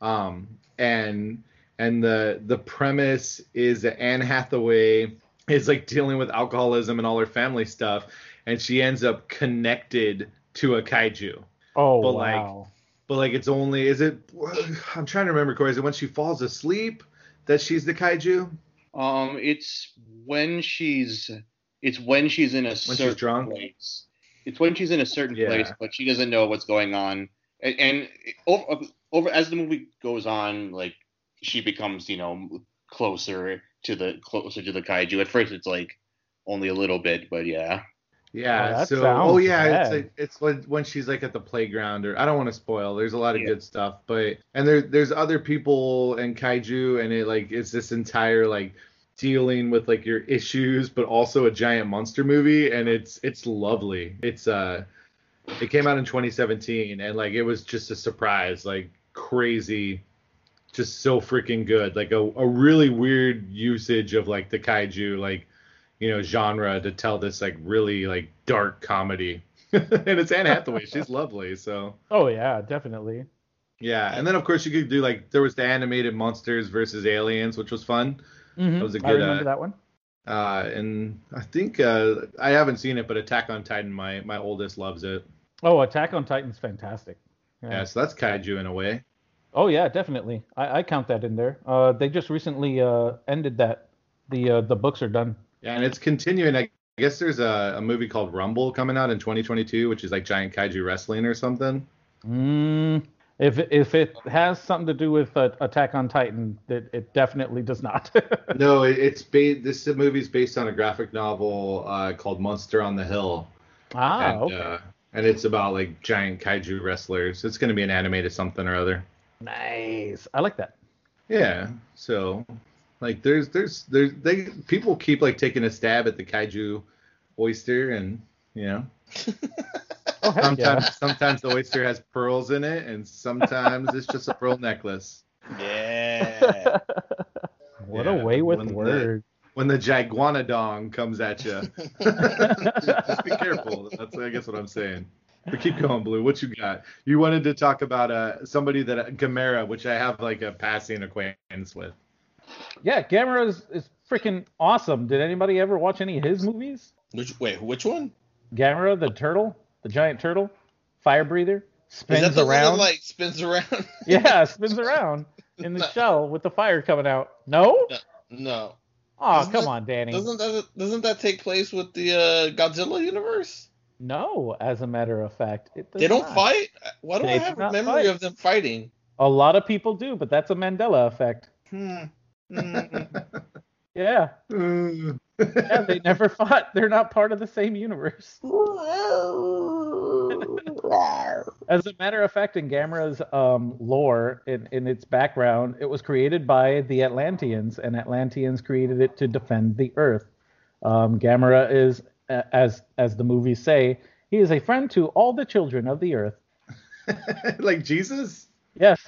um, and and the the premise is that Anne Hathaway is like dealing with alcoholism and all her family stuff, and she ends up connected to a kaiju. Oh but, like, wow. But like, it's only is it? I'm trying to remember, Cory. Is it when she falls asleep that she's the kaiju? Um, it's when she's it's when she's in a she's certain drunk? place. It's when she's in a certain Yeah. place, but she doesn't know what's going on. And, and over, over as the movie goes on, like she becomes, you know, closer to the closer to the kaiju. At first, it's like only a little bit, but yeah. Yeah. Oh, so oh yeah, it's like it's when when she's like at the playground or I don't want to spoil. There's a lot of Yeah. good stuff, but and there there's other people and kaiju and it like it's this entire like dealing with like your issues but also a giant monster movie and it's it's lovely. It's uh it came out in 2017 and like it was just a surprise, like crazy just so freaking good. Like a, a really weird usage of like the kaiju like you know genre to tell this like really like dark comedy and it's anne hathaway she's lovely so Oh yeah, definitely. yeah and then of course you could do like there was the animated monsters versus aliens which was fun Mhm. was a I good, remember uh, that one. uh and i think uh i haven't seen it but attack on titan my my oldest loves it Oh, Attack on Titan's fantastic. yeah, so that's kaiju in a way Oh yeah, definitely. I, I count that in there. Uh, they just recently uh, ended that. The uh, the books are done. Yeah and it's continuing i guess there's a, a movie called rumble coming out in 2022 which is like giant kaiju wrestling or something Mm, if it- if it has something to do with uh, Attack on Titan, it, it definitely does not. no it, it's ba- this movie's based on a graphic novel uh, called monster on the hill ah, and, okay. uh, and it's about like giant kaiju wrestlers. It's going to be an animated something or other. nice. I like that. Yeah. So, like, there's there's there's they people keep like taking a stab at the kaiju oyster, and you know, Oh, sometimes yeah. sometimes the oyster has pearls in it, and sometimes it's just a pearl necklace. Yeah. what Yeah, a way with when the- words. When the Giguanadon comes at you, just be careful. That's I guess what I'm saying. But keep going, Blue. What you got? You wanted to talk about uh somebody that Gamera, which I have like a passing acquaintance with. Yeah, Gamera is, is freaking awesome. Did anybody ever watch any of his movies? Which wait, which one? Gamera, the turtle, the giant turtle, fire breather, Is spins that the one around. that like spins around? yeah, spins around in the shell with the fire coming out. No? no. Oh, Doesn't come that- on, Danny. Doesn't that doesn't that take place with the uh, Godzilla universe? No, as a matter of fact, They don't not. fight. Why do I They do have a memory fight. of them fighting? A lot of people do, but that's a Mandela effect. Hmm. Mm. Yeah, yeah, they never fought. They're not part of the same universe. As a matter of fact, in Gamera's um, lore, in, in its background, it was created by the Atlanteans, and Atlanteans created it to defend the Earth. Um, Gamera is, as as the movies say, he is a friend to all the children of the Earth. like Jesus? Yes,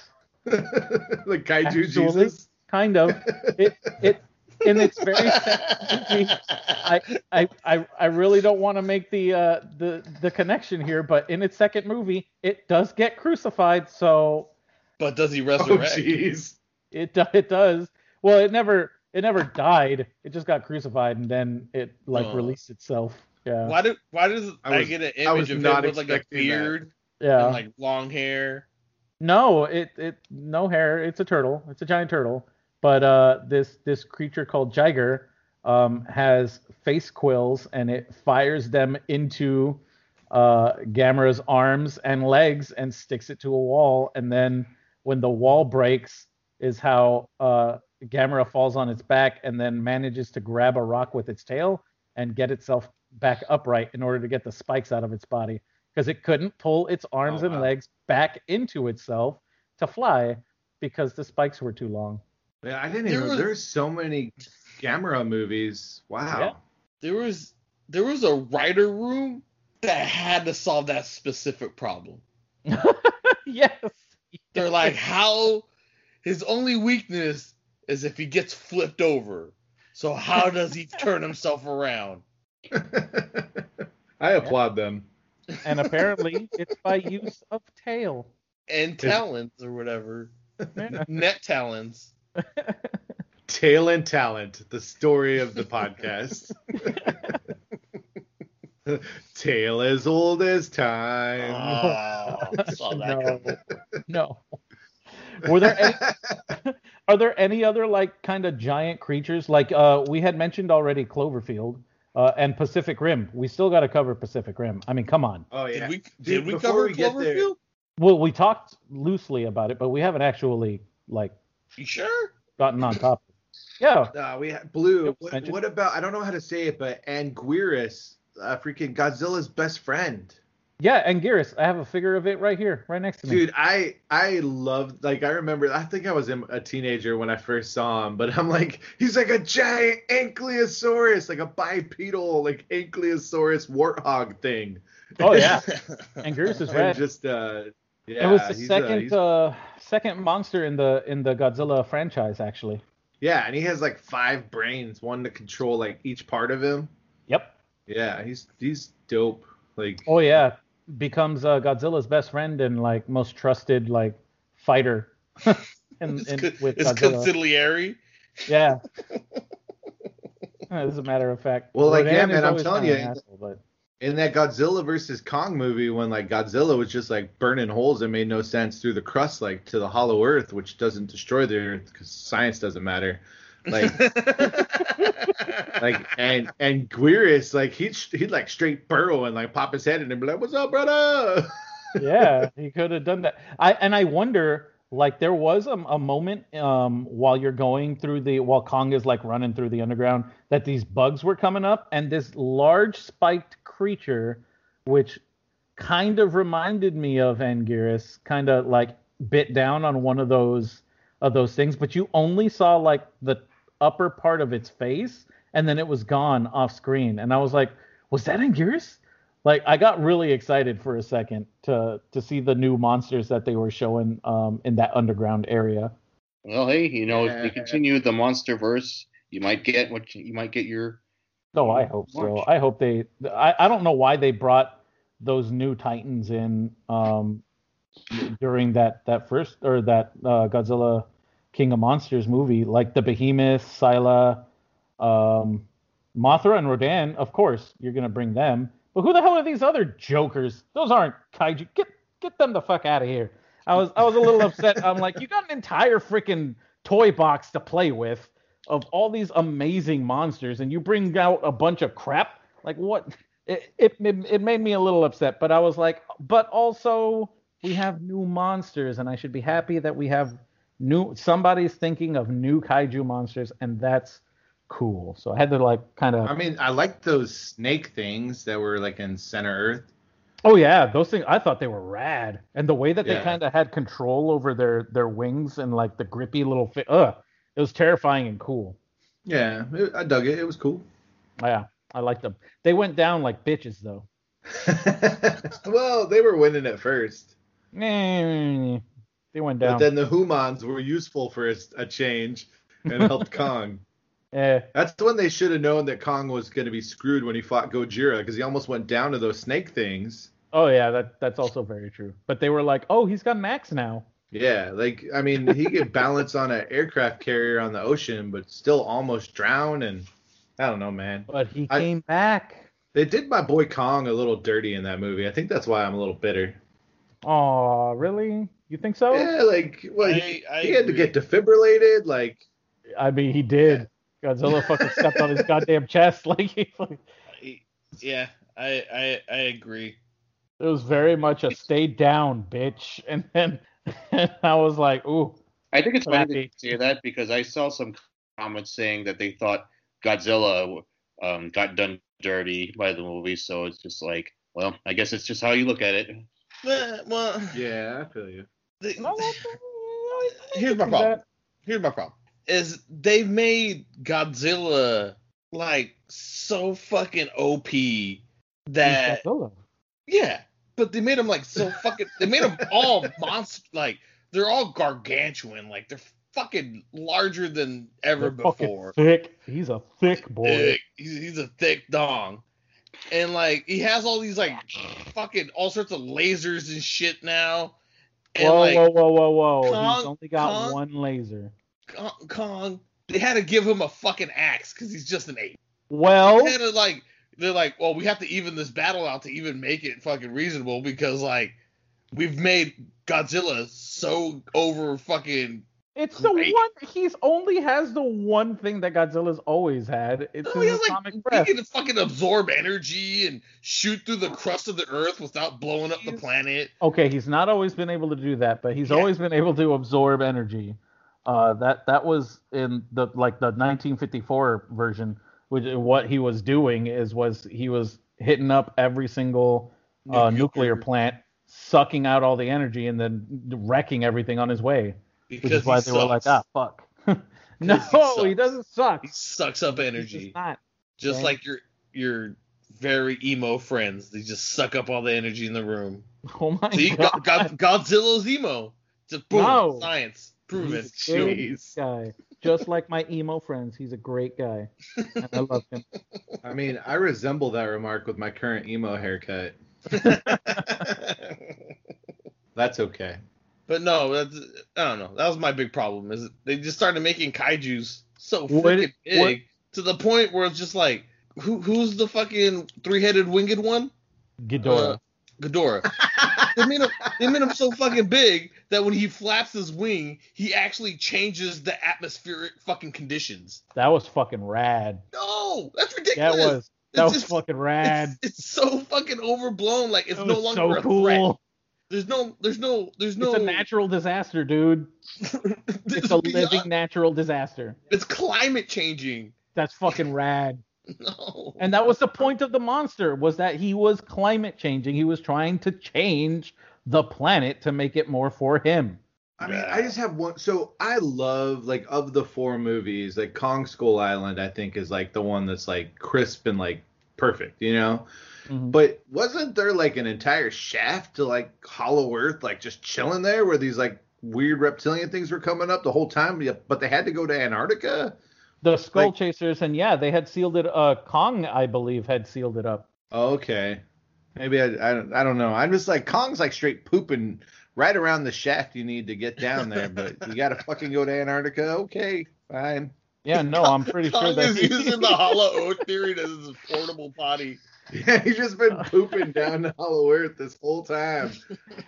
like kaiju Actually, Jesus? Kind of. It it in its very second I, I, I, I really don't want to make the uh, the the connection here, but in its second movie, it does get crucified, so but does he resurrect? Oh resurrect? jeez. it do- it does. Well, it never it never died. It just got crucified, and then it like Oh. released itself. Yeah, why do why does I I, get an I was image of not him with like a expecting that. beard yeah. and like long hair? No, it it no hair. It's a turtle. It's a giant turtle. But uh, this this creature called Jiger um, has face quills, and it fires them into uh, Gamera's arms and legs and sticks it to a wall. And then when the wall breaks, is how uh, Gamera falls on its back and then manages to grab a rock with its tail and get itself back upright in order to get the spikes out of its body because it couldn't pull its arms Oh, and wow. legs back into itself to fly because the spikes were too long. Yeah, I didn't There even. was- There's so many Gamera movies. Wow. Yeah. There was there was a writer room that had to solve that specific problem. yes. They're like, how his only weakness is if he gets flipped over. So how does he turn himself around? I applaud them. And apparently it's by use of tail. And talons or whatever. Net talons. Tail and talent, the story of the podcast. Tale as old as time. Oh, saw that no. no. Were there any are there any other like kind of giant creatures? Like uh we had mentioned already Cloverfield uh, and Pacific Rim. We still got to cover Pacific Rim. I mean, come on. oh yeah. Did we Dude, did we cover we get there- Cloverfield? Well, we talked loosely about it, but we haven't actually like You sure? gotten on top. Yeah. Uh, we had Blue. What, what about? I don't know how to say it, but Anguirus, uh, freaking Godzilla's best friend. Yeah, Anguirus. I have a figure of it right here, right next to me. Dude, I I loved like I remember I think I was a teenager when I first saw him, but I'm like he's like a giant ankylosaurus, like a bipedal like ankylosaurus warthog thing. Oh yeah, Anguirus is and red. just uh yeah, it was the uh, second he's- uh, second monster in the in the Godzilla franchise, actually. yeah, and he has like five brains, one to control like each part of him. Yep. Yeah, he's he's dope. Like Oh yeah, becomes uh, Godzilla's best friend and like most trusted like fighter. in, It's, in, co- with it's Godzilla. consigliere. Yeah. As a matter of fact. Well, like, yeah, man, I'm telling you, asshole, but in that Godzilla versus Kong movie when like Godzilla was just like burning holes that made no sense through the crust like to the hollow earth which doesn't destroy the earth because science doesn't matter like like and and Anguirus like he'd he'd like straight burrow and like pop his head in and be like what's up brother yeah, he could have done that. I and I wonder, like, there was a, a moment um, while you're going through the while Kong is like running through the underground that these bugs were coming up, and this large spiked creature, which kind of reminded me of Anguirus, kind of like bit down on one of those of those things, but you only saw like the upper part of its face, and then it was gone off screen. And I was like, was that yours? Like I got really excited for a second to to see the new monsters that they were showing um, in that underground area. Well, hey, you know, if Yeah. they continue the monster verse, you might get what you, you might get your. Oh, I hope so. I hope they. I, I don't know why they brought those new Titans in um, during that that first or that uh, Godzilla King of Monsters movie, like the Behemoth, Scylla, um, Mothra, and Rodan. Of course, you're gonna bring them. But who the hell are these other jokers? Those aren't kaiju. Get get them the fuck out of here. I was I was a little upset. I'm like, you got an entire freaking toy box to play with of all these amazing monsters, and you bring out a bunch of crap. Like what? It it it made me a little upset. But I was like, but also we have new monsters, and I should be happy that we have new. Somebody's thinking of new kaiju monsters, and that's cool. So I had to like kind of. I mean, I like those snake things that were like in Center Earth. Oh yeah, those things I thought they were rad, and the way that they kind of had control over their their wings and like the grippy little fi- ugh, it was terrifying and cool. Yeah, it- I dug it. It was cool. Yeah, I liked them. They went down like bitches though. well, they were winning at first, They went down. but then the Humans were useful for a, a change and helped Kong. Eh, That's when they should have known that Kong was going to be screwed when he fought Gojira because he almost went down to those snake things. oh yeah, that that's also very true. But they were like, oh, he's got Max now. Yeah, like I mean, he could balance on an aircraft carrier on the ocean, but still almost drown. And I don't know, man. But he I- came back. They did my boy Kong a little dirty in that movie. I think that's why I'm a little bitter. Oh, really? You think so? Yeah, like well, he, I- I he had to get defibrillated. Like I mean, he did. Godzilla fucking stepped on his goddamn chest. Like he, fucking- Yeah, I I I agree. it was very much a stay down, bitch. And then and I was like, ooh, I think it's funny that Happy. you say that because I saw some comments saying that they thought Godzilla um, got done dirty by the movie. So it's just like, well, I guess it's just how you look at it. Well, yeah, I feel you. the- no, no, here's my problem. Here's my problem. Is they've made Godzilla like so fucking OP that Godzilla. yeah, but they made him like so fucking. They made them all monster like they're all gargantuan. Like they're fucking larger than ever They're before. Thick. He's a thick boy. Thick. He's, he's a thick dong. And like he has all these like fucking all sorts of lasers and shit now. And Whoa, like whoa, whoa, whoa, whoa! He's only got Kong- one laser. Kong, they had to give him a fucking axe because he's just an ape. Well, They had to like they're like, well, we have to even this battle out to even make it fucking reasonable because like we've made Godzilla so over fucking it's the one. He's only has the one thing that Godzilla's always had. It's No, he his has like breath. he can fucking absorb energy and shoot through the crust of the earth without blowing up the planet. Okay, he's not always been able to do that, but he's Yeah. always been able to absorb energy. Uh, that that was in the like the 1954 version, which what he was doing is was he was hitting up every single uh, nuclear plant, sucking out all the energy, and then wrecking everything on his way. Which because is why he they were like, sucks. ah, fuck. no, he he doesn't suck. He sucks up energy, just not. just Okay. like your your very emo friends. They just suck up all the energy in the room. Oh my See, god. God, Godzilla's emo. Just boom, No. science, proven. He's a great Jeez. guy. Just like my emo friends, he's a great guy. And I love him. I mean, I resemble that remark with my current emo haircut. That's okay. but no, that's I don't know. That was my big problem. Is they just started making kaiju's so What- freaking big what- to the point where it's just like, who who's the fucking three-headed winged one? Ghidorah. Uh, Ghidorah. they made him they made him so fucking big that when he flaps his wing, he actually changes the atmospheric fucking conditions. that was fucking rad. No, that's ridiculous. That was that It's was just- fucking rad. It's, it's so fucking overblown. Like it's no longer so a cool. threat. There's no, there's no, there's no. It's a natural disaster, dude. It's a living natural disaster. It's climate changing. That's fucking rad. No. And that was the point of the monster was that he was climate changing. He was trying to change the planet to make it more for him. I mean, I just have one. So I love like of the four movies, like Kong Skull Island. I think is like the one that's like crisp and like perfect, you know. Mhm. But wasn't there like an entire shaft to like Hollow Earth, like just chilling there, where these like weird reptilian things were coming up the whole time? But they had to go to Antarctica. The Skull like- Chasers, and yeah, they had sealed it. Uh, Kong, I believe, had sealed it up. Okay. Maybe I, I don't I don't know. I'm just like Kong's like straight pooping right around the shaft you need to get down there, but you gotta fucking go to Antarctica. Okay, fine. Yeah, no, I'm pretty sure Kong that is using the Hollow Earth theory as his portable potty. Yeah, he's just been pooping down to Hollow Earth this whole time.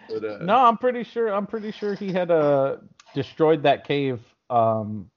But, uh, No, I'm pretty sure. I'm pretty sure he had uh destroyed that cave um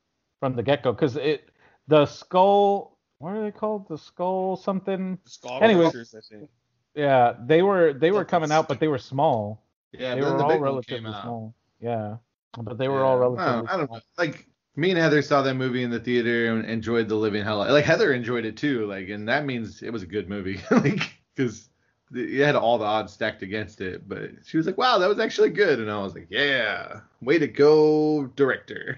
from the get go because it the skull. What are they called? The skull something. Skull Anyways. I think. Yeah, they were they were coming out, but they were small. yeah, they but were the all relatively small. Yeah, but they were Yeah, all I don't- relatively. I don't small. know. Like me and Heather saw that movie in the theater and enjoyed the living hell. Like Heather enjoyed it too. Like, and that means it was a good movie. like, because you had all the odds stacked against it. But she was like, "Wow, that was actually good," and I was like, "Yeah, way to go, director."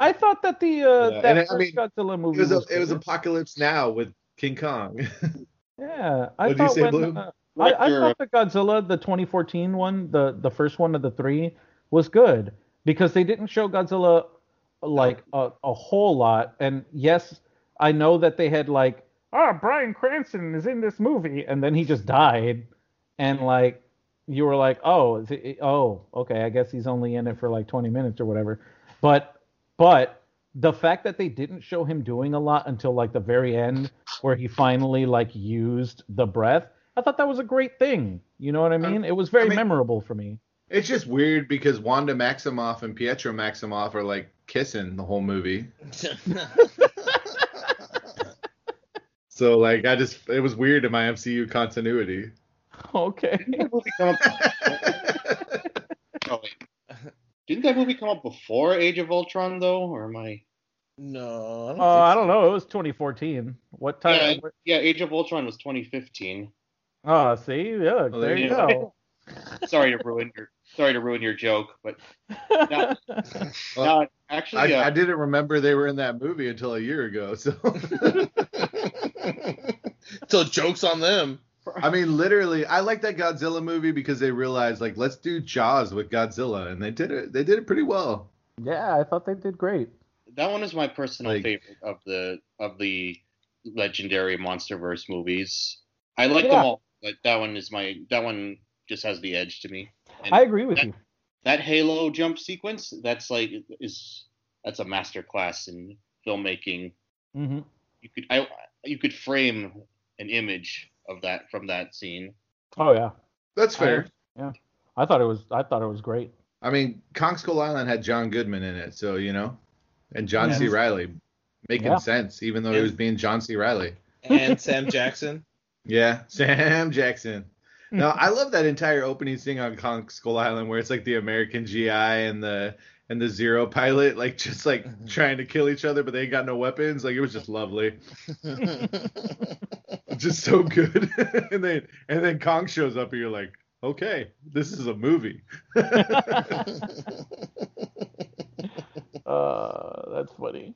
I thought that the uh, Yeah, that and I first mean, Godzilla It movie was a, it was. Apocalypse Now with King Kong. yeah. I What'd you thought say, when, Blue? uh, I, I thought the Godzilla, the 2014 one, the the first one of the three, was good because they didn't show Godzilla like a, a whole lot. And yes, I know that they had like, oh, Bryan Cranston is in this movie, and then he just died, and like you were like, oh, is it, oh, okay, I guess he's only in it for like 20 minutes or whatever. But but the fact that they didn't show him doing a lot until like the very end where he finally like used the breath i thought that was a great thing you know what i mean it was very I mean- memorable for me it's just weird because Wanda Maximoff and Pietro Maximoff are like kissing the whole movie. So like, I just it was weird in my MCU continuity. okay Didn't that movie come up? Oh. Didn't that movie come up before Age of Ultron though, or am I? no, I don't, uh, i don't know it was 2014 what time Yeah, what- yeah. Age of Ultron was 2015. oh see yeah Well, there you you go Sorry to ruin your sorry to ruin your joke, but Well, no, actually, I, uh, I didn't remember they were in that movie until a year ago. So so jokes on them. I mean, literally, I like that Godzilla movie because they realized like let's do Jaws with Godzilla, and they did it. They did it pretty well. yeah i thought they did great that one is my personal Like- favorite of the of the legendary MonsterVerse movies. I like Yeah. them all, but that one is my that one just has the edge to me. And i agree with that, you that Halo jump sequence, that's like is that's a master class in filmmaking. hmm You could I you could frame an image of that from that scene. oh yeah That's fair. Yeah. I thought it was i thought it was great I, mean, Kong Skull Island had John Goodman in it, so you know, and John C. Reilly, making Yeah. sense, even though he was being John C. Reilly. And Sam Jackson. Yeah, Sam Jackson. Now I love that entire opening scene on Kong Skull Island where it's like the American GI and the and the Zero pilot like just like Mhm. trying to kill each other, but they ain't got no weapons. Like it was just lovely, just so good. and then and then Kong shows up and you're like, okay, this is a movie. uh that's funny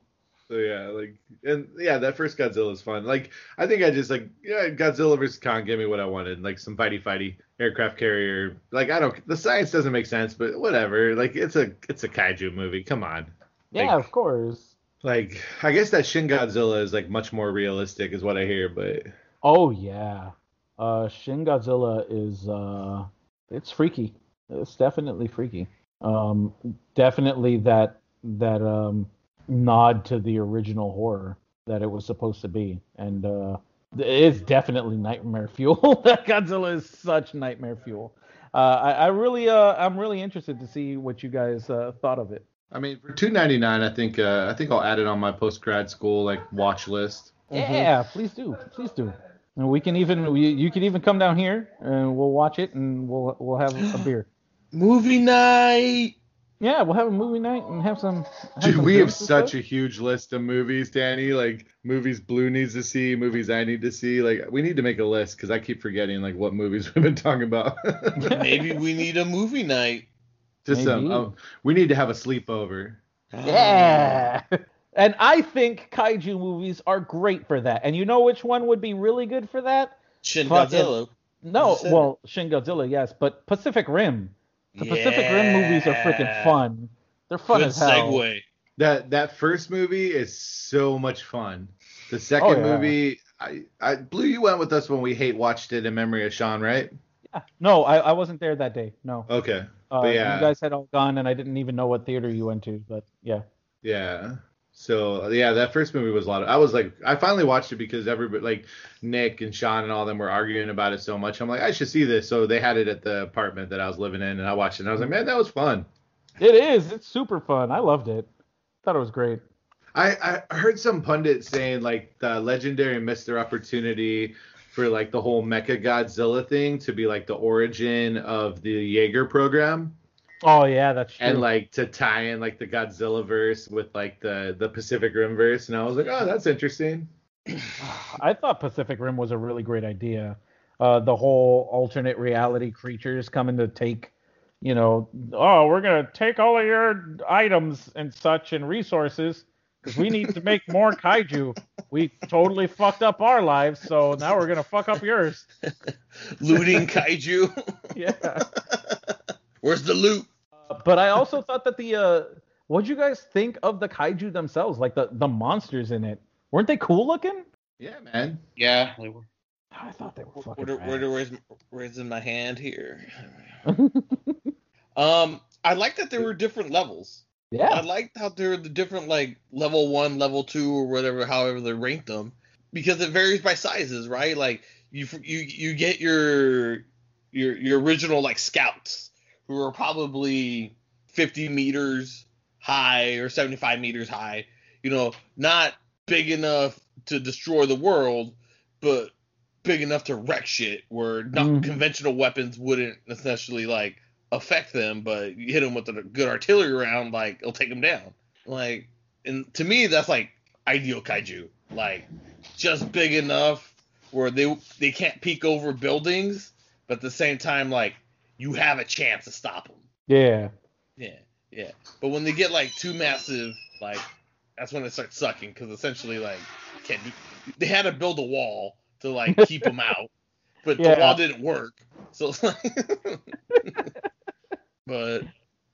So yeah, like and yeah, that first Godzilla is fun. Like I think I just like yeah, Godzilla versus Kong gave me what I wanted, like some fighty fighty aircraft carrier. Like I don't, the science doesn't make sense, but whatever. Like it's a it's a kaiju movie. Come on. yeah Like- of course Like I guess that Shin Godzilla is like much more realistic, is what I hear. But Oh yeah. Uh Shin Godzilla is uh it's freaky. It's definitely freaky. Um definitely that that um nod to the original horror that it was supposed to be. And uh it is definitely nightmare fuel. that Godzilla is such nightmare fuel. Uh I, I really uh I'm really interested to see what you guys uh thought of it. I mean, for two ninety nine, I think uh, I think I'll add it on my post grad school like watch list. Yeah, please do. Please do. And we can even we, you can even come down here and we'll watch it and we'll we'll have a beer. Movie night. Yeah, we'll have a movie night and have some. Have Dude, some we have such stuff. a huge list of movies, Danny. Like movies Blue needs to see, movies I need to see. Like we need to make a list because I keep forgetting like what movies we've been talking about. Maybe we need a movie night. Just some. Maybe. Um, we need to have a sleepover. Yeah. and I think kaiju movies are great for that. And you know which one would be really good for that? Shin Fucking- Godzilla. No, well, Shin Godzilla, yes, but Pacific Rim. The Pacific Rim movies are freaking fun. They're fun Good as hell. segue. That that first movie is so much fun. The second Oh, yeah. movie, I, I Blue, you went with us when we hate watched it in memory of Sean, right? Yeah. No, I, I wasn't there that day. No. Okay. Uh, but yeah. You guys had all gone, and I didn't even know what theater you went to. But yeah. Yeah. So yeah, that first movie was a lot of. I was like, I finally watched it because everybody, like Nick and Sean and all them, were arguing about it so much. I'm like, I should see this. So they had it at the apartment that I was living in, and I watched it. and I was like, man, that was fun. It is. It's super fun. I loved it. Thought it was great. I, I heard some pundit saying like the legendary missed their Opportunity for like the whole Mecha Godzilla thing to be like the origin of the Jaeger program Oh yeah, that's true. and like to tie in like the Godzilla verse with like the the Pacific Rim verse and I was like, oh, that's interesting. I thought Pacific Rim was a really great idea. Uh, the whole alternate reality creatures coming to take, you know, oh, we're gonna take all of your items and such and resources because we need to make more kaiju. We totally fucked up our lives, so now we're gonna fuck up yours. Looting kaiju. Yeah. Where's the loot? But I also thought that the uh, what'd you guys think of the kaiju themselves, like the the monsters in it? Weren't they cool looking? Yeah, man. Yeah, they were. I thought they were Where, fucking. where, rad. where, where's, where's in my hand here? Um, I like that there were different levels. Yeah. I liked how there were the different like level one, level two, or whatever, however they ranked them, because it varies by sizes, right? Like you you you get your your your original like scouts who are probably 50 meters high or 75 meters high, you know, not big enough to destroy the world, but big enough to wreck shit where not Mhm. conventional weapons wouldn't necessarily like affect them, but you hit them with a good artillery round, like it'll take them down. Like, and to me, that's like ideal kaiju. Like, just big enough where they they can't peek over buildings, but at the same time, like you have a chance to stop them. Yeah. Yeah, yeah. But when they get like too massive, like that's when it starts sucking because essentially, like, can't. They had to build a wall to like keep them out, but the Yeah. wall didn't work. So it's like, but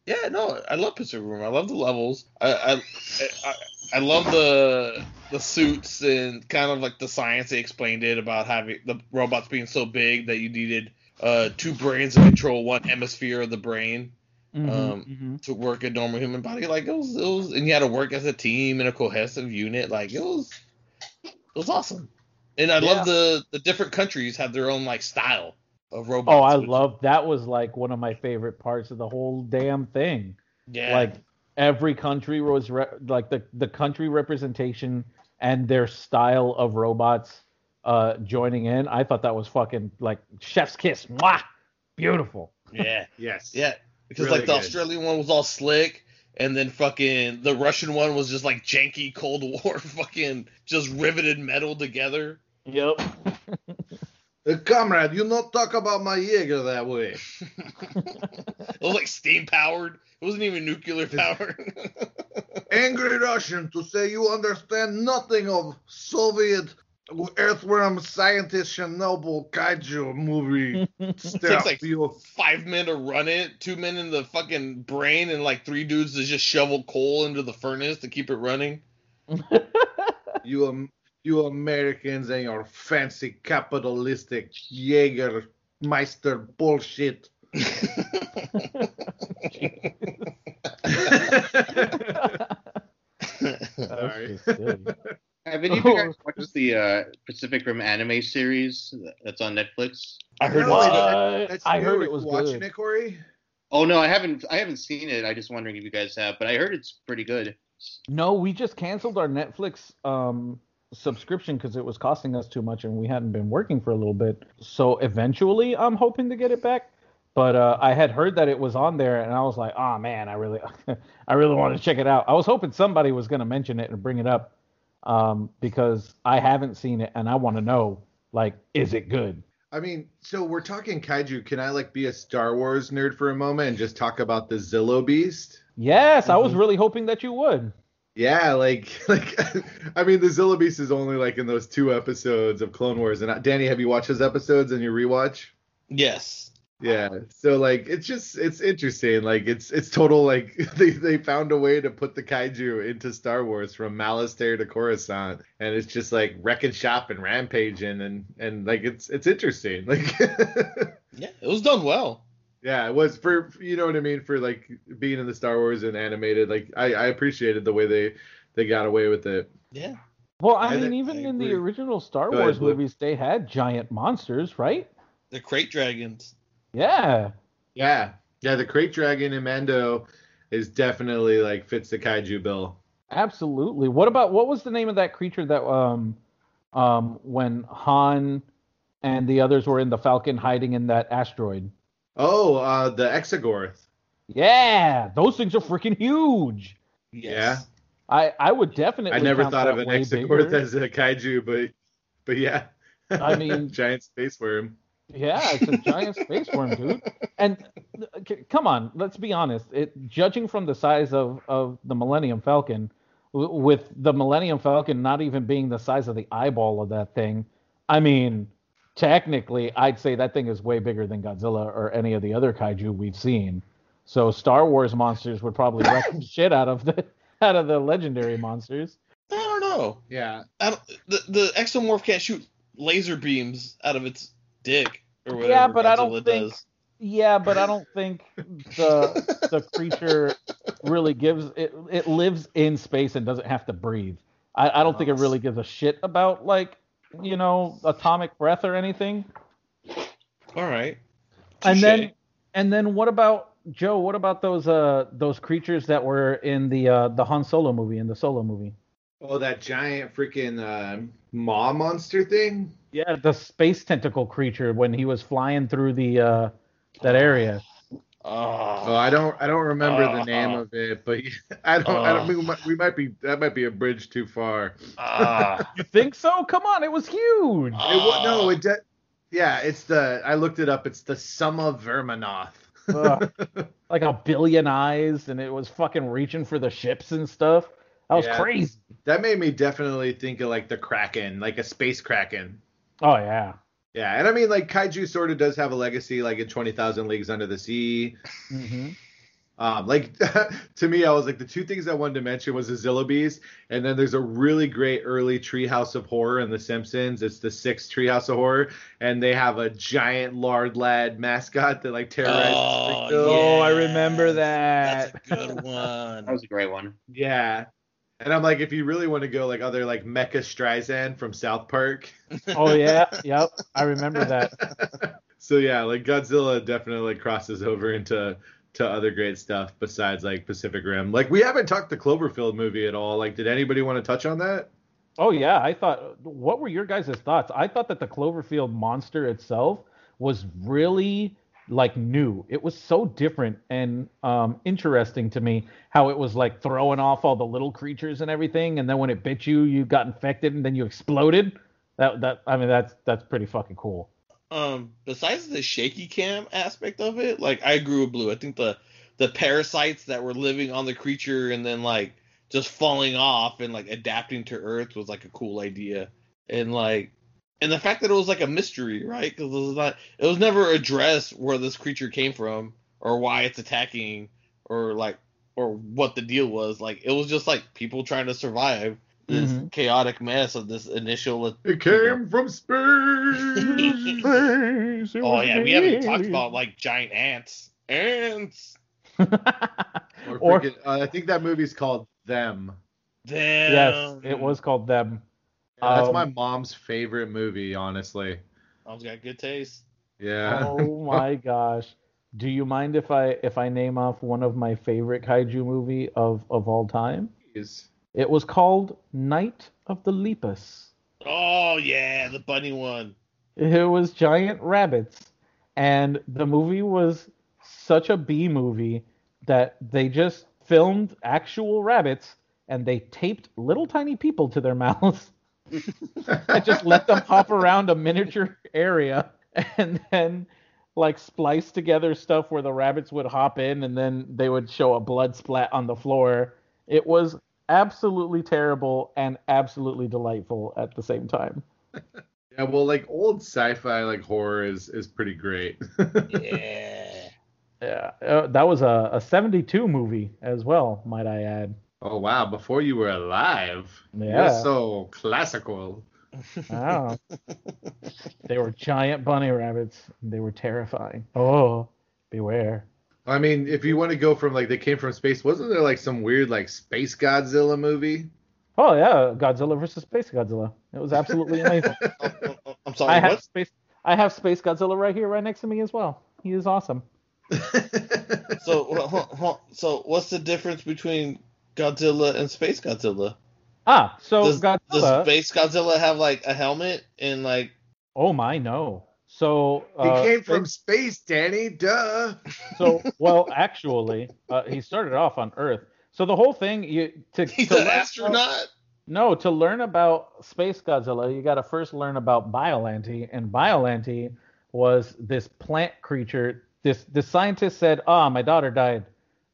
yeah, no, I love Pacific Rim. I love the levels. I I, I I love the the suits and kind of like the science they explained it about having the robots being so big that you needed uh two brains to control one hemisphere of the brain Mhm, Um, mhm. to work a normal human body. Like it was, it was, and you had to work as a team in a cohesive unit. Like it was, it was awesome. And I Yeah. love the the different countries have their own like style of robots. Oh, I love that was like one of my favorite parts of the whole damn thing. Yeah, Like every country was re- like the the country representation and their style of robots uh joining in. I thought that was fucking like chef's kiss. Mwah! Beautiful. yeah, Yes. yeah. Because Really like the good. Australian one was all slick, and then fucking the Russian one was just like janky Cold War, fucking just riveted metal together. Yep. Uh, comrade, you not talk about my Jaeger that way. It was like steam powered. It wasn't even nuclear powered. Angry Russian to say you understand nothing of Soviet earthworm scientist Chernobyl kaiju movie stuff. like- you, five men to run it, two men in the fucking brain, and like three dudes to just shovel coal into the furnace to keep it running. you, Am- you Americans and your fancy capitalistic Jaeger Meister bullshit. Sorry. That's just silly. Have any of you guys watched the uh, Pacific Rim anime series that's on Netflix? I heard No, it's I good. What? That's I new. heard it was you watching good. it, Cory? Oh no, I haven't. I haven't seen it. I just wondering if you guys have, but I heard it's pretty good. No, we just canceled our Netflix um, subscription because it was costing us too much and we hadn't been working for a little bit. So eventually, I'm hoping to get it back. But uh, I had heard that it was on there, and I was like, "Oh man, I really, I really want to check it out." I was hoping somebody was going to mention it and bring it up, um, because I haven't seen it and I want to know, like, is it good? I mean, so we're talking kaiju. Can I like be a Star Wars nerd for a moment and just talk about the Zillo Beast? Yes, I was Mhm. really hoping that you would. Yeah, like like I mean, the Zillo Beast is only like in those two episodes of Clone Wars. And uh, Danny, have you watched those episodes in your rewatch? Yes. Yeah. So like it's just it's interesting. Like it's it's total like they they found a way to put the kaiju into Star Wars from Malastare to Coruscant and it's just like wrecking shop and rampaging and and like it's it's interesting. Like Yeah, it was done well. yeah, it was for you know what I mean for like being in the Star Wars and animated. Like I I appreciated the way they they got away with it. Yeah. Well, I, I mean, think- even I in the original Star Go ahead, Wars Blue. movies, they had giant monsters, right? The krayt dragons. Yeah. Yeah. Yeah, the krayt dragon in Mando is definitely like fits the kaiju bill. Absolutely. What about what was the name of that creature that um um when Han and the others were in the Falcon hiding in that asteroid? Oh, uh the Exogorth. Yeah, those things are freaking huge. Yeah. I I would definitely. I never thought of an way Exogorth bigger. as a kaiju, but but yeah. I mean- giant space worm. Yeah, it's a giant space worm, dude. And uh, c- come on, let's be honest. It judging from the size of of the Millennium Falcon, w- with the Millennium Falcon not even being the size of the eyeball of that thing, I mean, technically, I'd say that thing is way bigger than Godzilla or any of the other kaiju we've seen. So Star Wars monsters would probably wreck the shit out of the out of the legendary monsters. I don't know. Yeah. I don't, the the exomorph can't shoot laser beams out of its dick or whatever. Yeah, but I don't think- does. Yeah, but I don't think the the creature really gives it. It lives in space and doesn't have to breathe. I, I don't think it really gives a shit about like you know atomic breath or anything. All right. And then and then what about Joe? What about those uh those creatures that were in the uh the Han Solo movie in the Solo movie? Oh, that giant freaking uh, maw monster thing. Yeah, the space tentacle creature when he was flying through the uh that area. Oh, Oh, I don't I don't remember the Uh, name uh. of it, but I don't I Uh. don't we might, we might be that might be a bridge too far. ah, You think so? Come on, it was huge. It wa- no, it de- yeah, it's the I looked it up. It's the Summa Verminoth. Ugh. like a billion eyes and it was fucking reaching for the ships and stuff. That was Yeah. crazy. that made me definitely think of like the Kraken, like a space Kraken. Oh yeah. Yeah, and I mean like kaiju sort of does have a legacy, like in Twenty Thousand Leagues Under the Sea. hmm Um, like to me, I was like the two things I wanted to mention was the Zilla Beast, and then there's a really great early Treehouse of Horror in The Simpsons. It's the sixth Treehouse of Horror, and they have a giant lard lad mascot that like terrorizes Oh, Springfield. Oh, I remember that. That's that. a good one. That was a great one. Yeah. And I'm like, if you really want to go like other like Mecha Streisand from South Park. Oh yeah. Yep. I remember that. so yeah, like Godzilla definitely crosses over into to other great stuff besides like Pacific Rim. Like we haven't talked the Cloverfield movie at all. Like, did anybody want to touch on that? Oh yeah. I thought. What were your guys' thoughts? I thought that the Cloverfield monster itself was really like new. It was so different and um, interesting to me how it was like throwing off all the little creatures and everything, and then when it bit you, you got infected and then you exploded. That that I mean that's that's pretty fucking cool. um besides the shaky cam aspect of it like i agree with blue i think the the parasites that were living on the creature and then like just falling off and like adapting to earth was like a cool idea and like and the fact that it was like a mystery right because it was not it was never addressed where this creature came from or why it's attacking or like or what the deal was like it was just like people trying to survive this Mhm. chaotic mess of this initial It came from space. Oh yeah, we haven't talked about like giant ants. Ants. Or, Or- uh, I think that movie's called Them. Them. yes, it was called them. Yeah, that's Um, my mom's favorite movie, honestly. Mom's got good taste. Yeah. Oh my gosh. Do you mind if I if I name off one of my favorite kaiju movie of of all time? Jeez. It was called Night of the Lepus. Oh yeah, the bunny one. It was giant rabbits, and the movie was such a B movie that they just filmed actual rabbits and they taped little tiny people to their mouths and just let them hop around a miniature area and then like splice together stuff where the rabbits would hop in and then they would show a blood splat on the floor. It was absolutely terrible and absolutely delightful at the same time. Yeah, well, like old sci-fi like horror is is pretty great. Yeah. Yeah, uh, that was a, a 72 movie as well, might I add. Oh wow, before you were alive. Yeah. You're so classical. Wow. they were giant bunny rabbits. They were terrifying. Oh, beware. I mean, if you want to go from like they came from space, wasn't there like some weird like space Godzilla movie? Oh yeah, Godzilla versus Space Godzilla. It was absolutely amazing. I'm sorry. I have What? space. I have Space Godzilla right here, right next to me as well. He is awesome. So, well, huh, huh, so what's the difference between Godzilla and Space Godzilla? Ah, so Does, Godzilla. does Space Godzilla have like a helmet and like? oh my no. So he uh, came from space, Danny. Duh. So well, actually, uh, he started off on Earth. So the whole thing, you to, He's to an learn- astronaut. No, to learn about Space Godzilla, you got to first learn about Biollante, and Biollante was this plant creature. This the scientist said, "Ah, my daughter died.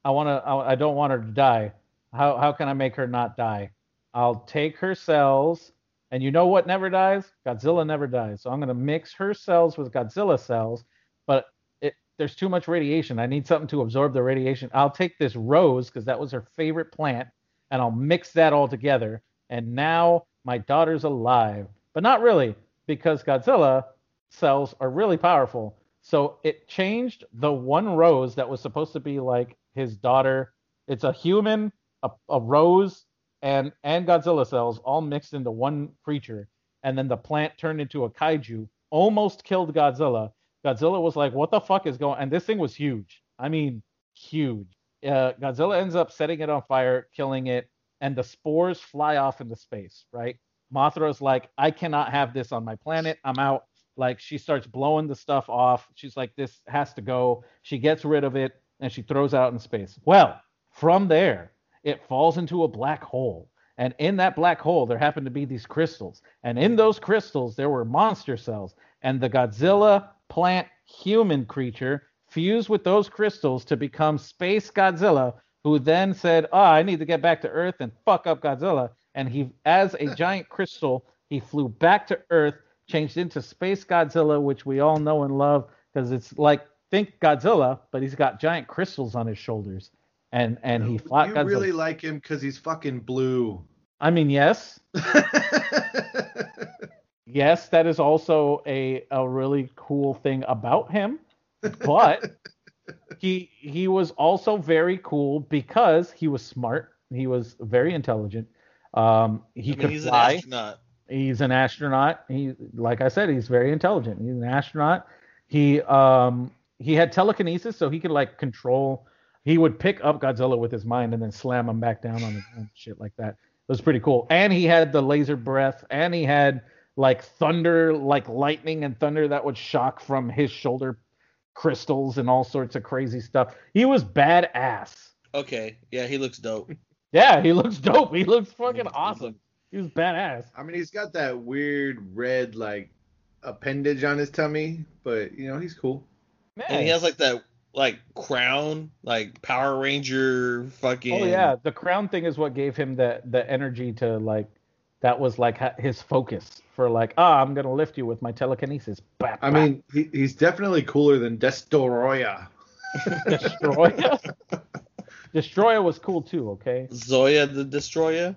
I want to. I, I don't want her to die. How how can I make her not die? I'll take her cells, and you know what never dies? Godzilla never dies. So I'm gonna mix her cells with Godzilla cells, but it there's too much radiation. I need something to absorb the radiation. I'll take this rose because that was her favorite plant, and I'll mix that all together." and now my daughter's alive. But not really, because Godzilla cells are really powerful. So it changed the one rose that was supposed to be like his daughter. It's a human, a, a rose, and and Godzilla cells all mixed into one creature. And then the plant turned into a kaiju, almost killed Godzilla. Godzilla was like, "What the fuck is going?" And this thing was huge. I mean, huge. Uh, Godzilla ends up setting it on fire, killing it and the spores fly off into space, right? Mothra's like, I cannot have this on my planet. I'm out. Like she starts blowing the stuff off. She's like, this has to go. She gets rid of it and she throws it out in space. Well, from there, it falls into a black hole. And in that black hole, there happened to be these crystals. And in those crystals, there were monster cells. And the Godzilla plant human creature fused with those crystals to become Space Godzilla, who then said, "Oh, I need to get back to Earth and fuck up Godzilla." And he, as a giant crystal, he flew back to Earth, changed into Space Godzilla, which we all know and love because it's like think Godzilla, but he's got giant crystals on his shoulders, and and he fought you Godzilla. really like him because he's fucking blue. I mean, yes, yes, that is also a a really cool thing about him, but he he was also very cool because he was smart. He was very intelligent. Um, he I mean, could he's fly. an astronaut. He's an astronaut. He, like I said, he's very intelligent. He's an astronaut. He, um, he had telekinesis, so he could like control. He would pick up Godzilla with his mind and then slam him back down on the ground, shit like that. It was pretty cool. And he had the laser breath, and he had like thunder, like lightning and thunder that would shock from his shoulder crystals and all sorts of crazy stuff. He was badass. Okay, yeah, he looks dope. Yeah, he looks dope. He looks fucking awesome. He was badass. I mean, he's got that weird red like appendage on his tummy, but you know he's cool. Man. And he has like that like crown, like Power Ranger fucking. Oh yeah, the crown thing is what gave him the the energy to like. That was like his focus for like, ah, I'm gonna lift you with my telekinesis. Bap, I mean, he, he's definitely cooler than Destoroyah. Destroyer. Destroyer was cool too. Okay, Zoya the Destroyer.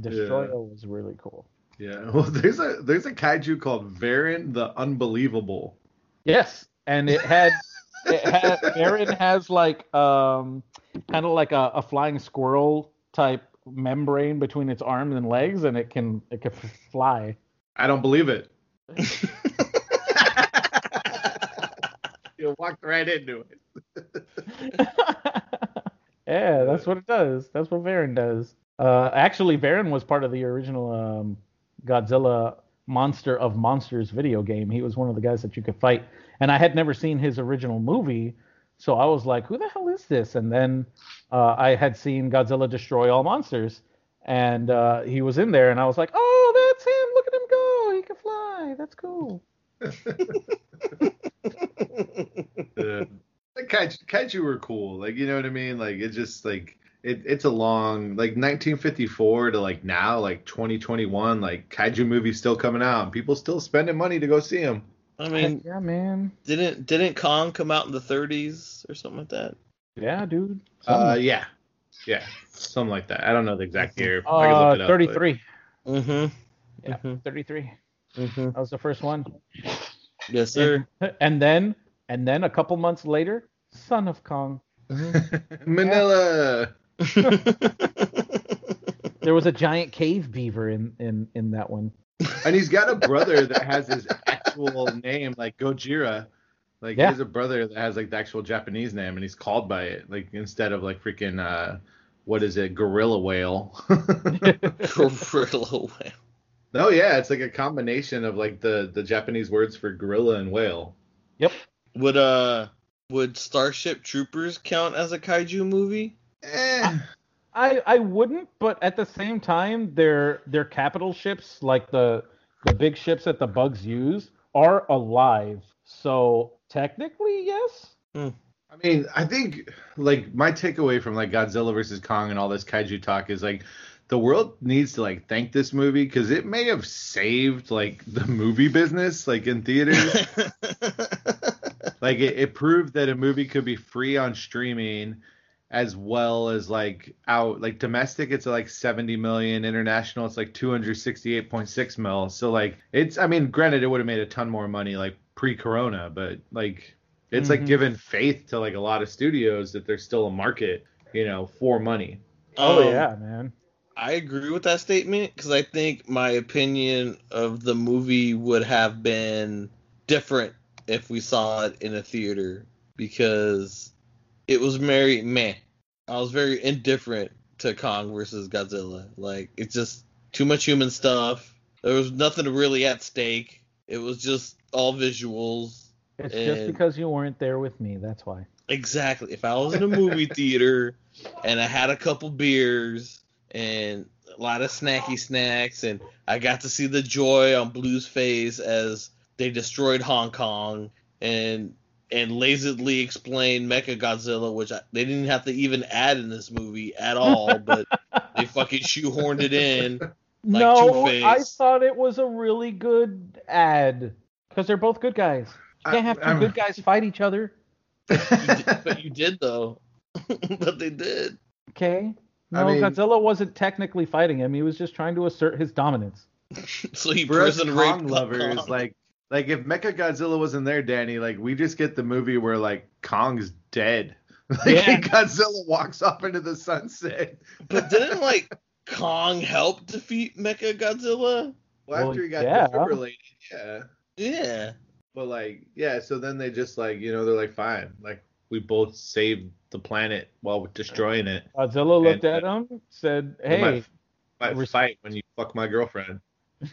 Destroyer was really cool. Yeah, well, there's a there's a kaiju called Varan the Unbelievable. Yes, and it had it had Aaron has like um kind of like a, a flying squirrel type membrane between its arms and legs, and it can it can fly. I don't believe it. you walked right into it. yeah, that's what it does. That's what Varan does. Uh, actually, Varan was part of the original um, Godzilla Monster of Monsters video game. He was one of the guys that you could fight, and I had never seen his original movie, so I was like, "Who the hell is this?" And then uh, I had seen Godzilla destroy all monsters, and uh, he was in there, and I was like, "Oh, that's him! Look at him go! He can fly! That's cool." Uh, the kaiju, kaiju were cool. Like you know what I mean? Like it's just like it, it's a long like 1954 to like now like 2021 like kaiju movies still coming out and people still spending money to go see them. I mean, yeah, man. didn't didn't Kong come out in the 30s or something like that? Yeah, dude. Uh, yeah, yeah, something like that. I don't know the exact year. I can uh, look it up, 33. Mm-hmm. Yeah, Mhm. 33. Mm-hmm. That was the first one. Yes, sir. And then, and then a couple months later, Son of Kong. but- Minilla. There was a giant cave beaver in in in that one. And he's got a brother that has his actual name, like Gojira. Like Yeah. he has a brother that has like the actual Japanese name, and he's called by it, like instead of like freaking uh, what is it, gorilla whale? Gorilla whale. oh yeah, it's like a combination of like the the Japanese words for gorilla and whale. Yep. Would uh would Starship Troopers count as a kaiju movie? Eh. I I wouldn't, but at the same time, their their capital ships, like the the big ships that the bugs use, are alive. So technically, yes. Hmm. I mean, I think like my takeaway from like Godzilla versus Kong and all this kaiju talk is like the world needs to like thank this movie because it may have saved like the movie business like in theaters. like it, it proved that a movie could be free on streaming as well as like out like domestic it's like 70 million international it's like 268.6 mil so like it's i mean granted it would have made a ton more money like pre-corona but like it's like Mhm. giving faith to like a lot of studios that there's still a market you know for money Oh Um, yeah, man. I agree with that statement because I think my opinion of the movie would have been different if we saw it in a theater because it was very meh. I was very indifferent to Kong versus Godzilla. Like it's just too much human stuff. There was nothing really at stake. It was just all visuals. It's just because you weren't there with me. That's why. Exactly. If I was in a movie theater and I had a couple beers and a lot of snacky snacks and I got to see the joy on Blue's face as they destroyed Hong Kong and and lazily explain Mecha Godzilla, which I, they didn't have to even add in this movie at all, but they fucking shoehorned it in. Like no, Two-Face. I thought it was a really good ad because they're both good guys. You can't have 2 I'm- good guys fight each other. You did, but you did though. but they did. Okay. I No, mean- Godzilla wasn't technically fighting him. He was just trying to assert his dominance. So he prison Kong raped lovers Kong. like like if Mecha Godzilla wasn't there, Danny, like we just get the movie where like Kong's dead. Like Yeah. Godzilla walks off into the sunset. But didn't like Kong help defeat Mecha Godzilla? Well, Well, after he got yeah. defibrillated, yeah. Yeah. But like, yeah, so then they just like, you know, they're like, fine, like we both saved the planet while we're destroying it. Godzilla looked And, at uh, him, said, "Hey, might, might Res- fight when you fuck my girlfriend.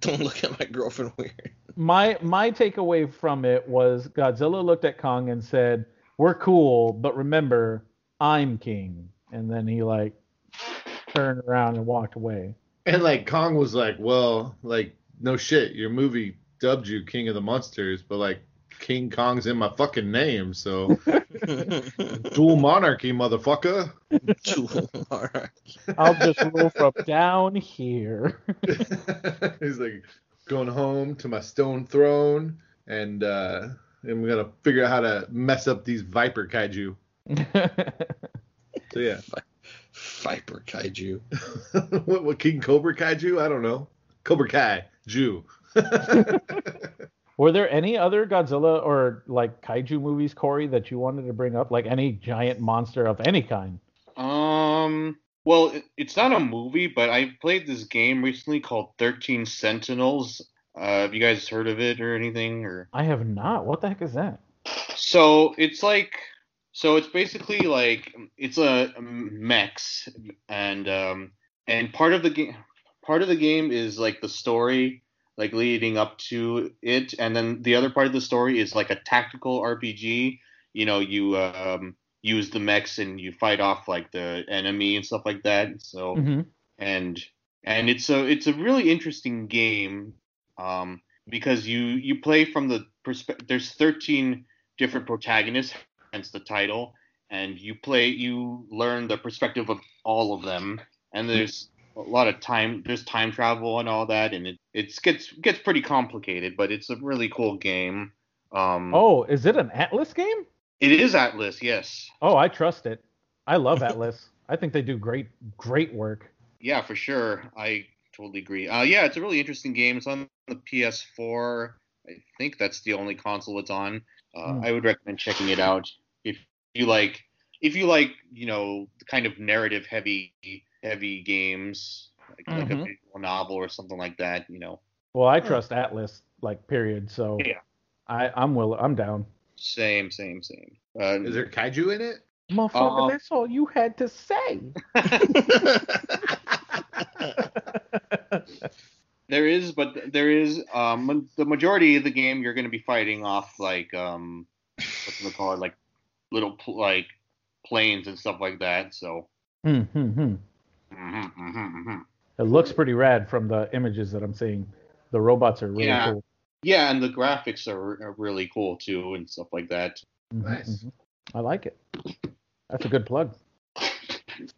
Don't look at my girlfriend weird. my my takeaway from it was Godzilla looked at Kong and said, "We're cool, but remember, I'm king." And then he like turned around and walked away. And like Kong was like, well, like no shit, your movie dubbed you King of the Monsters, but like King Kong's in my fucking name, so dual monarchy, motherfucker. Dual monarchy. I'll just roll from down here. He's like going home to my stone throne, and uh, and we gotta figure out how to mess up these viper kaiju. So yeah, Viper kaiju. what, what King Cobra kaiju? I don't know. Cobra Kai Jew. Were there any other Godzilla or like kaiju movies, Cory, that you wanted to bring up? Like any giant monster of any kind? Um. Well, it, it's not a movie, but I played this game recently called Thirteen Sentinels. Uh, have you guys heard of it or anything? Or I have not. What the heck is that? so it's like, so it's basically like it's a mechs, and um, and part of the game, part of the game is like the story, like leading up to it, and then the other part of the story is like a tactical RPG. You know, you um use the mechs and you fight off like the enemy and stuff like that. So hmm and and it's a it's a really interesting game um, because you you play from the perspective. There's 13 different protagonists, hence the title, and you play you learn the perspective of all of them, and there's a lot of time there's time travel and all that, and it it's gets gets pretty complicated, but it's a really cool game. Um, Oh, is it an Atlus game? it is Atlus, yes. Oh, I trust it. I love Atlus. I think they do great, great work. Yeah, for sure. I totally agree. Uh, yeah, it's a really interesting game. It's on the PS4. I think that's the only console it's on. Uh, Hmm. I would recommend checking it out if you like. If you like, you know, the kind of narrative heavy, heavy games, like, like a Mhm. visual novel or something like that. You know, Well, I trust Atlus, like period. So Yeah. I, I'm will, I'm down. same, same, same. Uh, Is there kaiju in it? Motherfucker, Uh, that's all you had to say. There is, but there is um the majority of the game you're going to be fighting off like um what's it call it like little pl- like planes and stuff like that. So Hmm, hmm, hmm. mhm, mhm, mhm. It looks pretty rad from the images that I'm seeing. The robots are really Yeah. cool. yeah, and the graphics are, are really cool too and stuff like that. Nice. I like it. That's a good plug.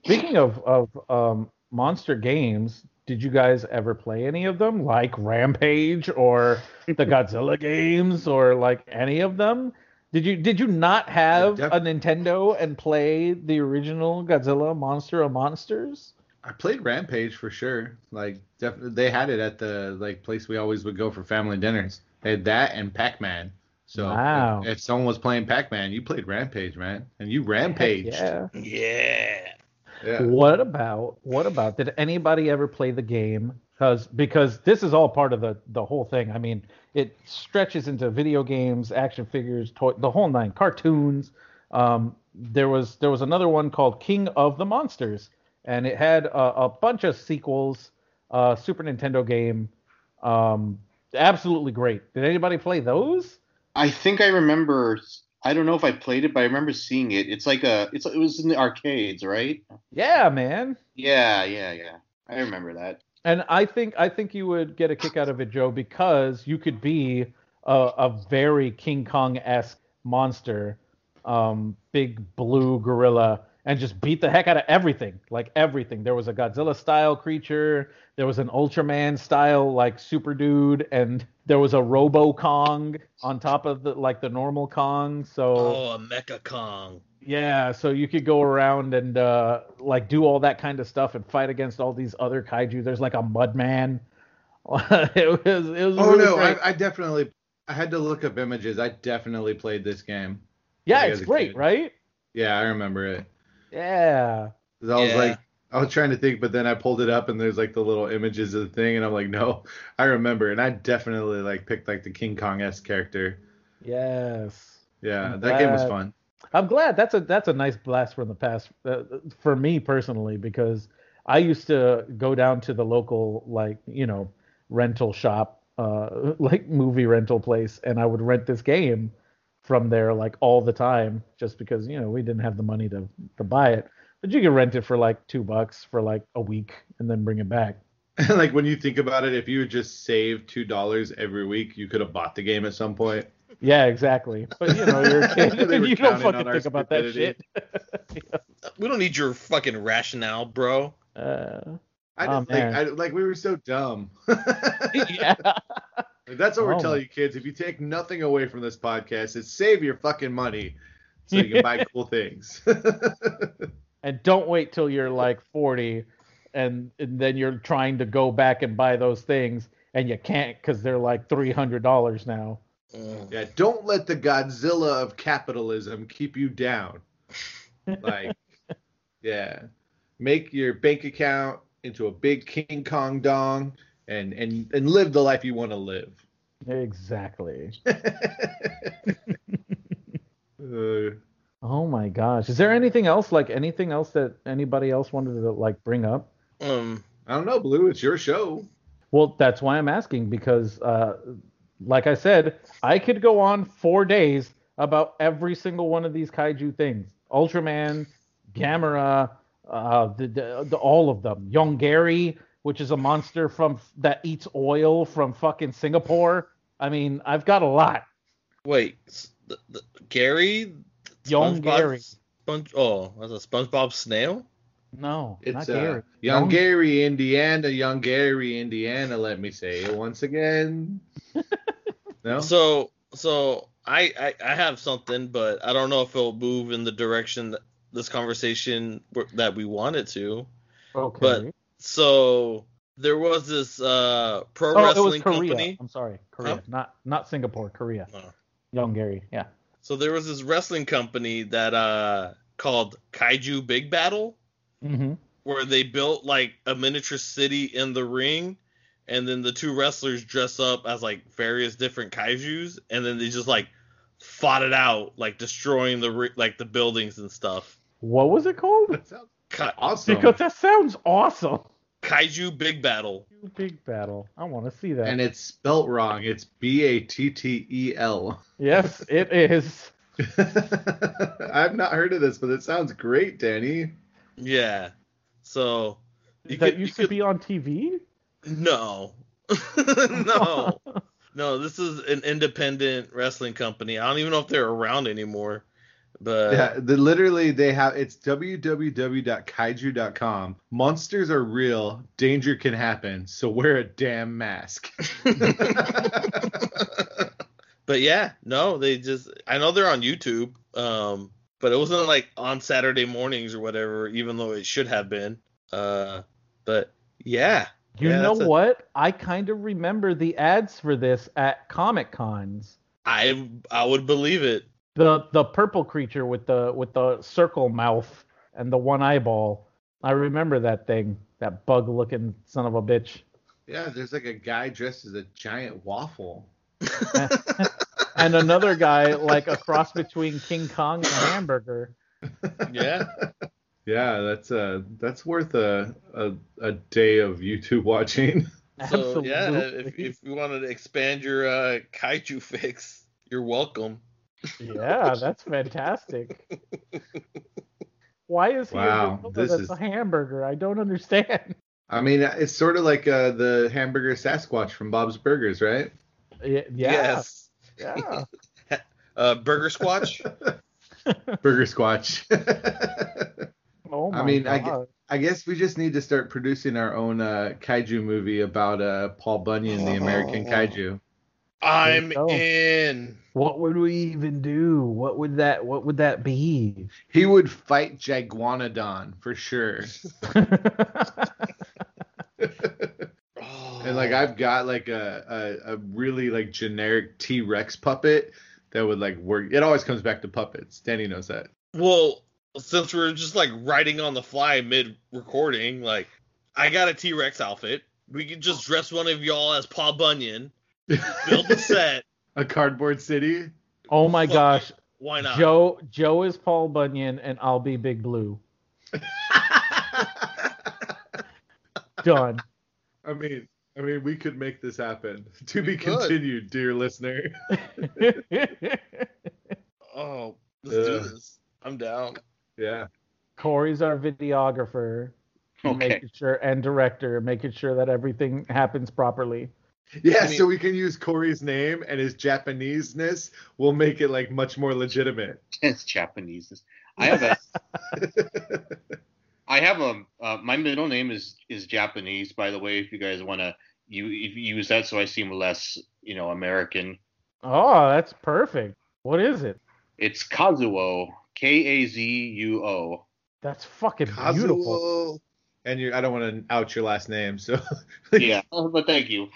Speaking of of um, monster games, did you guys ever play any of them, like Rampage or the Godzilla games, or like any of them? Did you did you not have def- a Nintendo and play the original Godzilla Monster of Monsters? I played Rampage for sure. Like, definitely, they had it at the like place we always would go for family dinners. They had that and Pac-Man. So Wow. if, if someone was playing Pac-Man, you played Rampage, man, and you rampaged. Yeah. yeah. Yeah. What about what about did anybody ever play the game? Because because this is all part of the the whole thing. I mean, it stretches into video games, action figures, toy, the whole nine, cartoons. Um, there was there was another one called King of the Monsters, and it had a, a bunch of sequels. Uh, Super Nintendo game, um, absolutely great. Did anybody play those? I think I remember. I don't know if I played it, but I remember seeing it. It's like a. It's it was in the arcades, right? Yeah, man. Yeah, yeah, yeah. I remember that. And I think I think you would get a kick out of it, Joe, because you could be a, a very King Kong esque monster, um, big blue gorilla, and just beat the heck out of everything, like everything. There was a Godzilla style creature, there was an Ultraman style like super dude, and there was a Robo Kong on top of the like the normal Kong. So Oh, a Mecha Kong. yeah, so you could go around and uh, like do all that kind of stuff and fight against all these other kaiju. There's like a Mudman. it was it was Oh really no, great. I, I definitely. I had to look up images. I definitely played this game. yeah, it's great, kid. right? Yeah, I remember it. Yeah. 'Cause I was Yeah. like, I was trying to think, but then I pulled it up and there's like the little images of the thing, and I'm like, no, I remember, and I definitely like picked like the King Kong s character. Yes. Yeah, I'm that game was fun. I'm glad that's a that's a nice blast from the past uh, for me personally because I used to go down to the local like you know rental shop uh like movie rental place and I would rent this game from there like all the time just because you know we didn't have the money to to buy it but you could rent it for like two bucks for like a week and then bring it back like when you think about it, if you had just saved two dollars every week, you could have bought the game at some point. yeah exactly but you know you're a kid They and were you don't fucking think about that stupidity. shit We don't need your fucking rationale, bro. uh, I Oh, just like, man. I, like we were so dumb. yeah Like, that's what we're Oh, telling you kids. If you take nothing away from this podcast, it's save your fucking money so you can buy cool things. and don't wait till you're like 40 and, and then you're trying to go back and buy those things and you can't because they're like $300 now yeah, don't let the Godzilla of capitalism keep you down. Like, yeah, make your bank account into a big King Kong dong and and and live the life you want to live. exactly Uh, oh my gosh is there anything else like anything else that anybody else wanted to like bring up Um, I don't know, Blue. It's your show. well that's why i'm asking because uh like i said i could go on four days about every single one of these kaiju things ultraman gamera uh the, the, the all of them yongary which is a monster from that eats oil from fucking Singapore. I mean, I've got a lot. Wait, the, the, Gary? Young Gary. Sponge, oh, that's a SpongeBob snail? No, It's not uh, Gary. young Young- Gary, Indiana, young Gary, Indiana. Let me say it once again. no, So, so I, I I have something, but I don't know if it'll move in the direction that this conversation that we wanted to. Okay. but- So there was this uh pro oh, it was wrestling Korea. company. I'm sorry, Korea, Huh? not not Singapore, Korea. Oh. Yongary, yeah. So there was this wrestling company that uh called Kaiju Big Battel. Mm-hmm. where they built like a miniature city in the ring and then the two wrestlers dress up as like various different kaijus and then they just like fought it out like destroying the like the buildings and stuff What was it called? that sounds Ka- awesome. Because that sounds awesome. kaiju big battel Big battle. I want to see that. and it's spelt wrong. It's B A T T E L. yes, it is. I've not heard of this, but it sounds great, Danny. yeah so you that could, used you to be on TV. no no no this is an independent wrestling company i don't even know if they're around anymore but yeah, the, literally they have it's www.kaiju.com. Monsters are real, danger can happen, so wear a damn mask. but yeah, no, they just I know they're on YouTube, um, but it wasn't like on Saturday mornings or whatever, even though it should have been. Uh, but yeah, You Yeah, know a- what? I kind of remember the ads for this at Comic Cons. I I would believe it. The the purple creature with the with the circle mouth and the one eyeball. I remember that thing. That bug looking son of a bitch. yeah, there's like a guy dressed as a giant waffle. And another guy like a cross between King Kong and a hamburger. yeah, Yeah, that's uh that's worth a a, a day of YouTube watching. so Absolutely. yeah, if if you wanted to expand your uh, kaiju fix, you're welcome. Yeah, that's fantastic. Why is he Wow, this that's is- a hamburger? I don't understand. I mean, it's sort of like uh, the hamburger Sasquatch from Bob's Burgers, right? Y- Yeah, Yes. yeah. Uh, Burger Squatch. Burger Squatch. Oh my I mean, I god. I guess we just need to start producing our own uh, kaiju movie about uh, Paul Bunyan, the American Oh. kaiju. I'm in. What would we even do? What would that what would that be? He would fight Giguanadon for sure. Oh. And like I've got like a, a, a really like generic T Rex puppet that would like work. It always comes back to puppets. Danny knows that. Well, since we're just like writing on the fly mid recording, like I got a T Rex outfit. We could just dress one of y'all as Paul Bunyan, build the set. a cardboard city. oh my Fuck gosh. Why not? Joe Joe is Paul Bunyan and I'll be Big Blue. Done. I mean, I mean, we could make this happen. To be could. continued, dear listener. Oh, let's do this. I'm down. Yeah. Cory's our videographer. Okay. Making sure and director, making sure that everything happens properly. Yeah, I mean- so we can use Cory's name and his Japanese-ness will make it like much more legitimate. It's Japanese. I have a I have a uh, my middle name is is Japanese by the way if you guys want to you if you use that so I seem less you know American. Oh, that's perfect. What is it? It's Kazuo K A Z U O. That's fucking beautiful. And you I don't want to out your last name, so Yeah, oh, but thank you.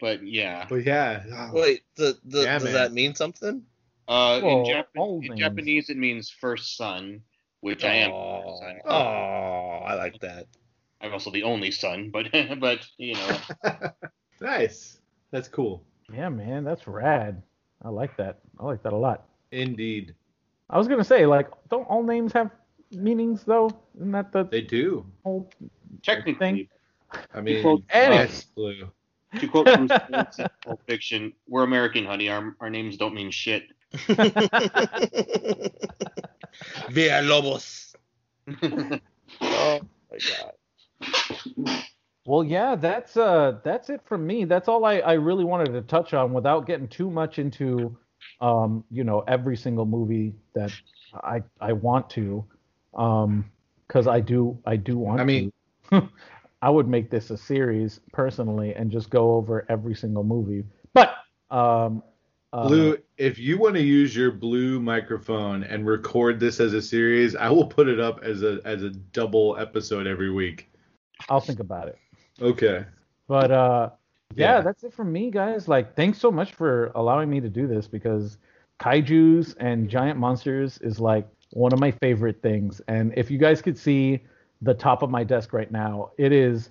But yeah, But yeah. oh, Wait, the, the, Yeah, does man. that mean something? uh, Well, in, Jap- in. Japanese it means first son, which I am. Oh, oh, I like that. I'm also the only son, but but you know nice. That's cool. Yeah, man, that's rad. I like that. I like that a lot. Indeed. I was gonna say, like, don't all names have meanings though? Isn't that the They do. whole technically, I mean, Anyway. yes, Blue. To quote from Pulp Fiction, "We're American, honey. Our our names don't mean shit." Villa Lobos. Oh my god. Well, yeah, that's uh, that's it from me. That's all I, I really wanted to touch on without getting too much into, um, you know, every single movie that I I want to, um, because I do I do want. I mean- to. I would make this a series personally and just go over every single movie. But um, uh, Blue, if you want to use your blue microphone and record this as a series, I will put it up as a as a double episode every week. I'll think about it. Okay. But uh yeah, Yeah. that's it from me, guys. Like, thanks so much for allowing me to do this because kaijus and giant monsters is like one of my favorite things. And if you guys could see the top of my desk right now, it is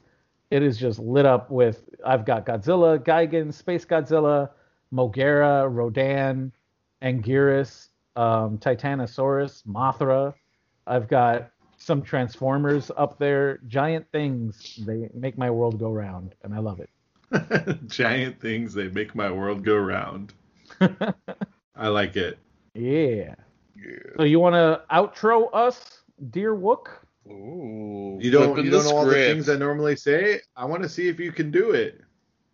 it is just lit up with I've got Godzilla, Gigan, Space Godzilla, Mogera, Rodan, Anguirus, um, Titanosaurus, Mothra. I've got some Transformers up there, giant things. They make my world go round, and I love it. Giant things they make my world go round. I like it. Yeah. Yeah. So you want to outro us, dear Wook? Ooh. You don't you don't know all the things I normally say. I want to see if you can do it.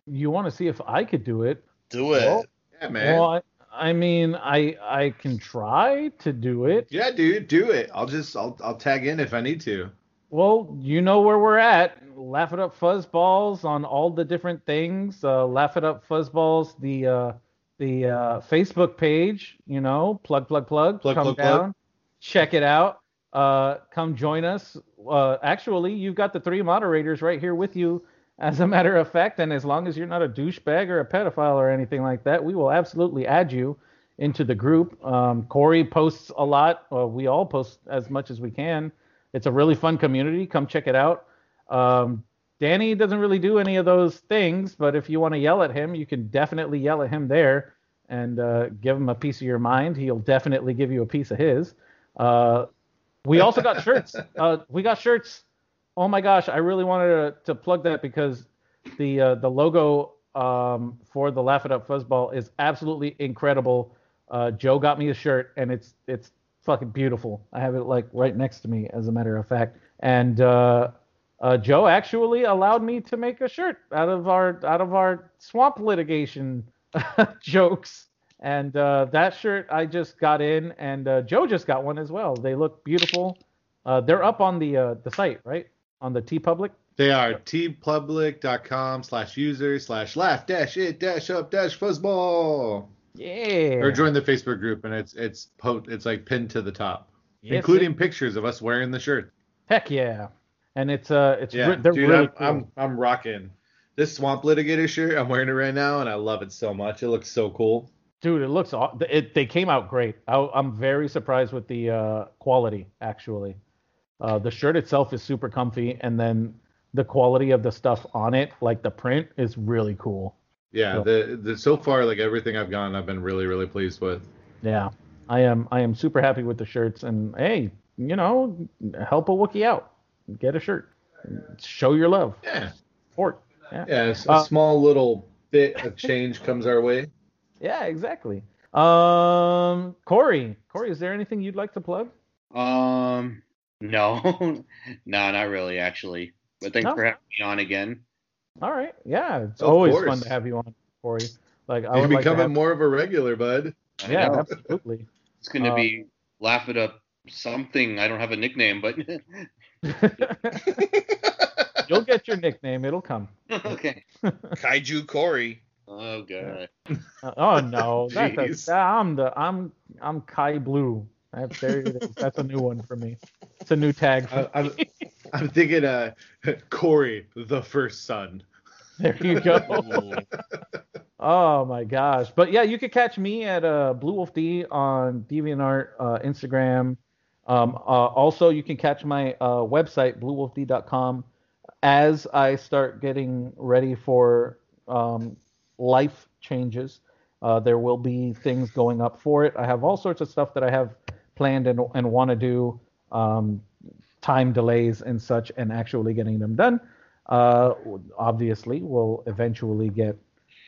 You want to see if I could do it? Do it. Well, Yeah, man. Well, I, I mean, I I can try to do it. yeah, dude, do it. I'll just I'll I'll tag in if I need to. Well, you know where we're at. Laugh it up fuzzballs on all the different things. Uh, Laugh it up fuzzballs. The uh, the uh, Facebook page. You know, plug plug plug. Plug, come plug, plug. down, check it out. Uh, come join us. Uh, actually, you've got the three moderators right here with you. As a matter of fact, and as long as you're not a douchebag or a pedophile or anything like that, we will absolutely add you into the group. Um, Cory posts a lot. Well, we all post as much as we can. It's a really fun community. Come check it out. Um, Danny doesn't really do any of those things, but if you want to yell at him, you can definitely yell at him there and uh, give him a piece of your mind. He'll definitely give you a piece of his. Uh, we also got shirts. Uh, we got shirts. Oh my gosh, I really wanted to, to plug that because the uh, the logo um, for the Laugh It Up Fuzzball is absolutely incredible. Uh, Joe got me a shirt and it's it's fucking beautiful. I have it like right next to me, as a matter of fact. And uh, uh, Joe actually allowed me to make a shirt out of our out of our swamp litigation jokes. And uh, that shirt I just got in, and uh, Joe just got one as well. They look beautiful. Uh, they're up on the uh, the site, right? On the TeePublic. They are teepublic.com slash user slash laugh dash it dash up dash fuzzball. Yeah. Or join the Facebook group and it's it's po- it's like pinned to the top, Yes, including pictures of us wearing the shirt. Heck yeah. And it's uh it's Yeah, re- they're dude, really I'm, cool. I'm I'm rocking this swamp litigator shirt. I'm wearing it right now and I love it so much. It looks so cool. Dude, it looks it they came out great. I, I'm very surprised with the uh, quality actually. Uh, the shirt itself is super comfy, and then the quality of the stuff on it, like the print, is really cool. Yeah, Cool. the the so far like everything I've gotten, I've been really really pleased with. Yeah, I am I am super happy with the shirts, and hey, you know, help a Wookie out, get a shirt, show your love, Yeah, support. Yeah. yeah. it's Uh, a small little bit of change comes our way. Yeah, exactly. Um, Cory, Cory, is there anything you'd like to plug? Um, no, no, not really, actually. But thanks No? for having me on again. All right. Yeah, it's Of always course. fun to have you on, Cory. Like I You're would like becoming have- more of a regular, bud. I Yeah, know. absolutely. It's gonna Uh, be laugh it up something. I don't have a nickname, but You'll get your nickname. It'll come. okay. Kaiju Cory. Oh god. Uh, oh no, that's a, I'm the I'm I'm Kai Blue. That's there it is. That's a new one for me. It's a new tag. For I, I'm I'm thinking uh Cory the first son. There you go. Oh my gosh. But yeah, you could catch me at uh, Blue Wolf D on DeviantArt, uh, Instagram. Um, uh, also, you can catch my uh, website, bluewolfd.com, as I start getting ready for um, life changes. Uh, there will be things going up for it. I have all sorts of stuff that I have planned and, and want to do, um, time delays and such, and actually getting them done. Uh, obviously, will eventually get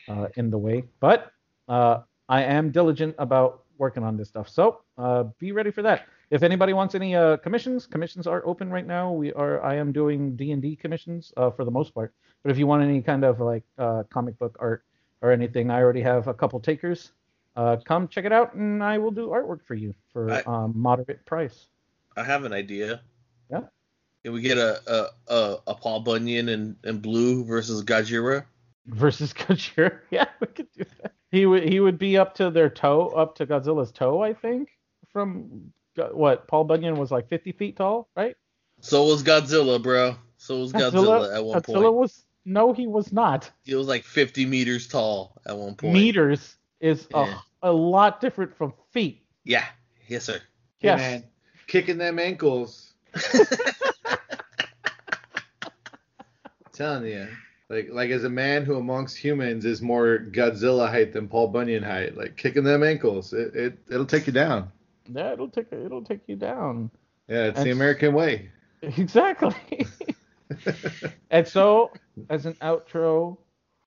uh, in the way. But uh, I am diligent about working on this stuff. So uh, be ready for that. if anybody wants any uh, commissions, commissions are open right now. We are I am doing D and D commissions for the most part. But if you want any kind of like comic book art or anything, I already have a couple takers. Uh, come check it out, and I will do artwork for you for I- um, moderate price. I have an idea. Yeah. Can we get a a, a, a Paul Bunyan and, and Blue versus Gajira? versus Gojira. Yeah, we could do that. He would he would be up to their toe, up to Godzilla's toe, I think. From what Paul Bunyan was like 50 feet tall, right? So was Godzilla, bro. So was Godzilla, at one Godzilla point. was no, he was not. He was like 50 meters tall at one point. Meters is Yeah. a, a lot different from feet. Yeah. Yes, sir. Hey, man, kicking them ankles. telling you. Like like as a man who amongst humans is more Godzilla height than Paul Bunyan height, like kicking them ankles, it, it it'll take you down. Yeah, it'll take it'll take you down. Yeah, it's the American way. Exactly. and so, as an outro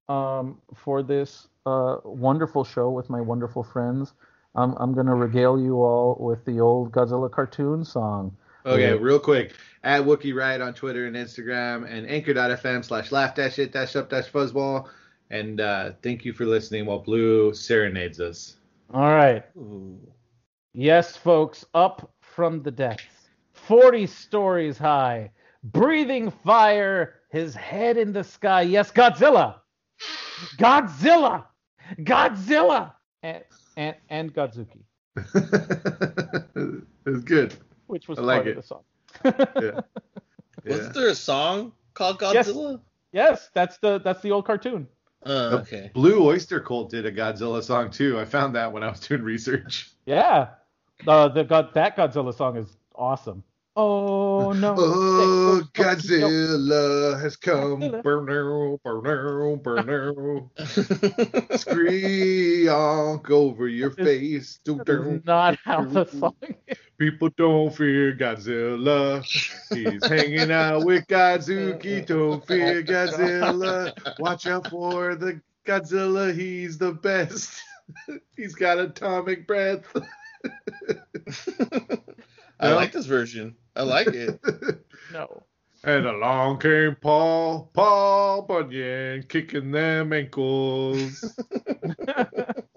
um, for this uh, wonderful show with my wonderful friends, um, I'm going to regale you all with the old Godzilla cartoon song. Okay, real quick. At Wookiee Riot on Twitter and Instagram and anchor.fm slash laugh dash it dash up dash fuzzball. And uh, thank you for listening while Blue serenades us. All right. Ooh. Yes, folks, up from the depths, 40 stories high, breathing fire, his head in the sky. Yes, Godzilla. Godzilla. Godzilla. And, and, and Godzooky, it's good. which was I like part it. of the song. Yeah. Yeah. Wasn't there a song called Yes. Godzilla? Yes, that's the that's the old cartoon. Uh, okay. Blue Oyster Cult did a Godzilla song too. I found that when I was doing research. Yeah, uh, the God that Godzilla song is awesome. Oh no! Oh, Godzilla has come. Godzilla. Burnow, burnow, burnow. Skreeeonk over your face. Doo, That doo. is not how the song. Is. People don't fear Godzilla. He's hanging out with Godzooky. Don't fear Godzilla. Watch out for the Godzilla. He's the best. He's got atomic breath. I like this version. I like it. No. And along came Paul, Paul Bunyan, kicking them ankles.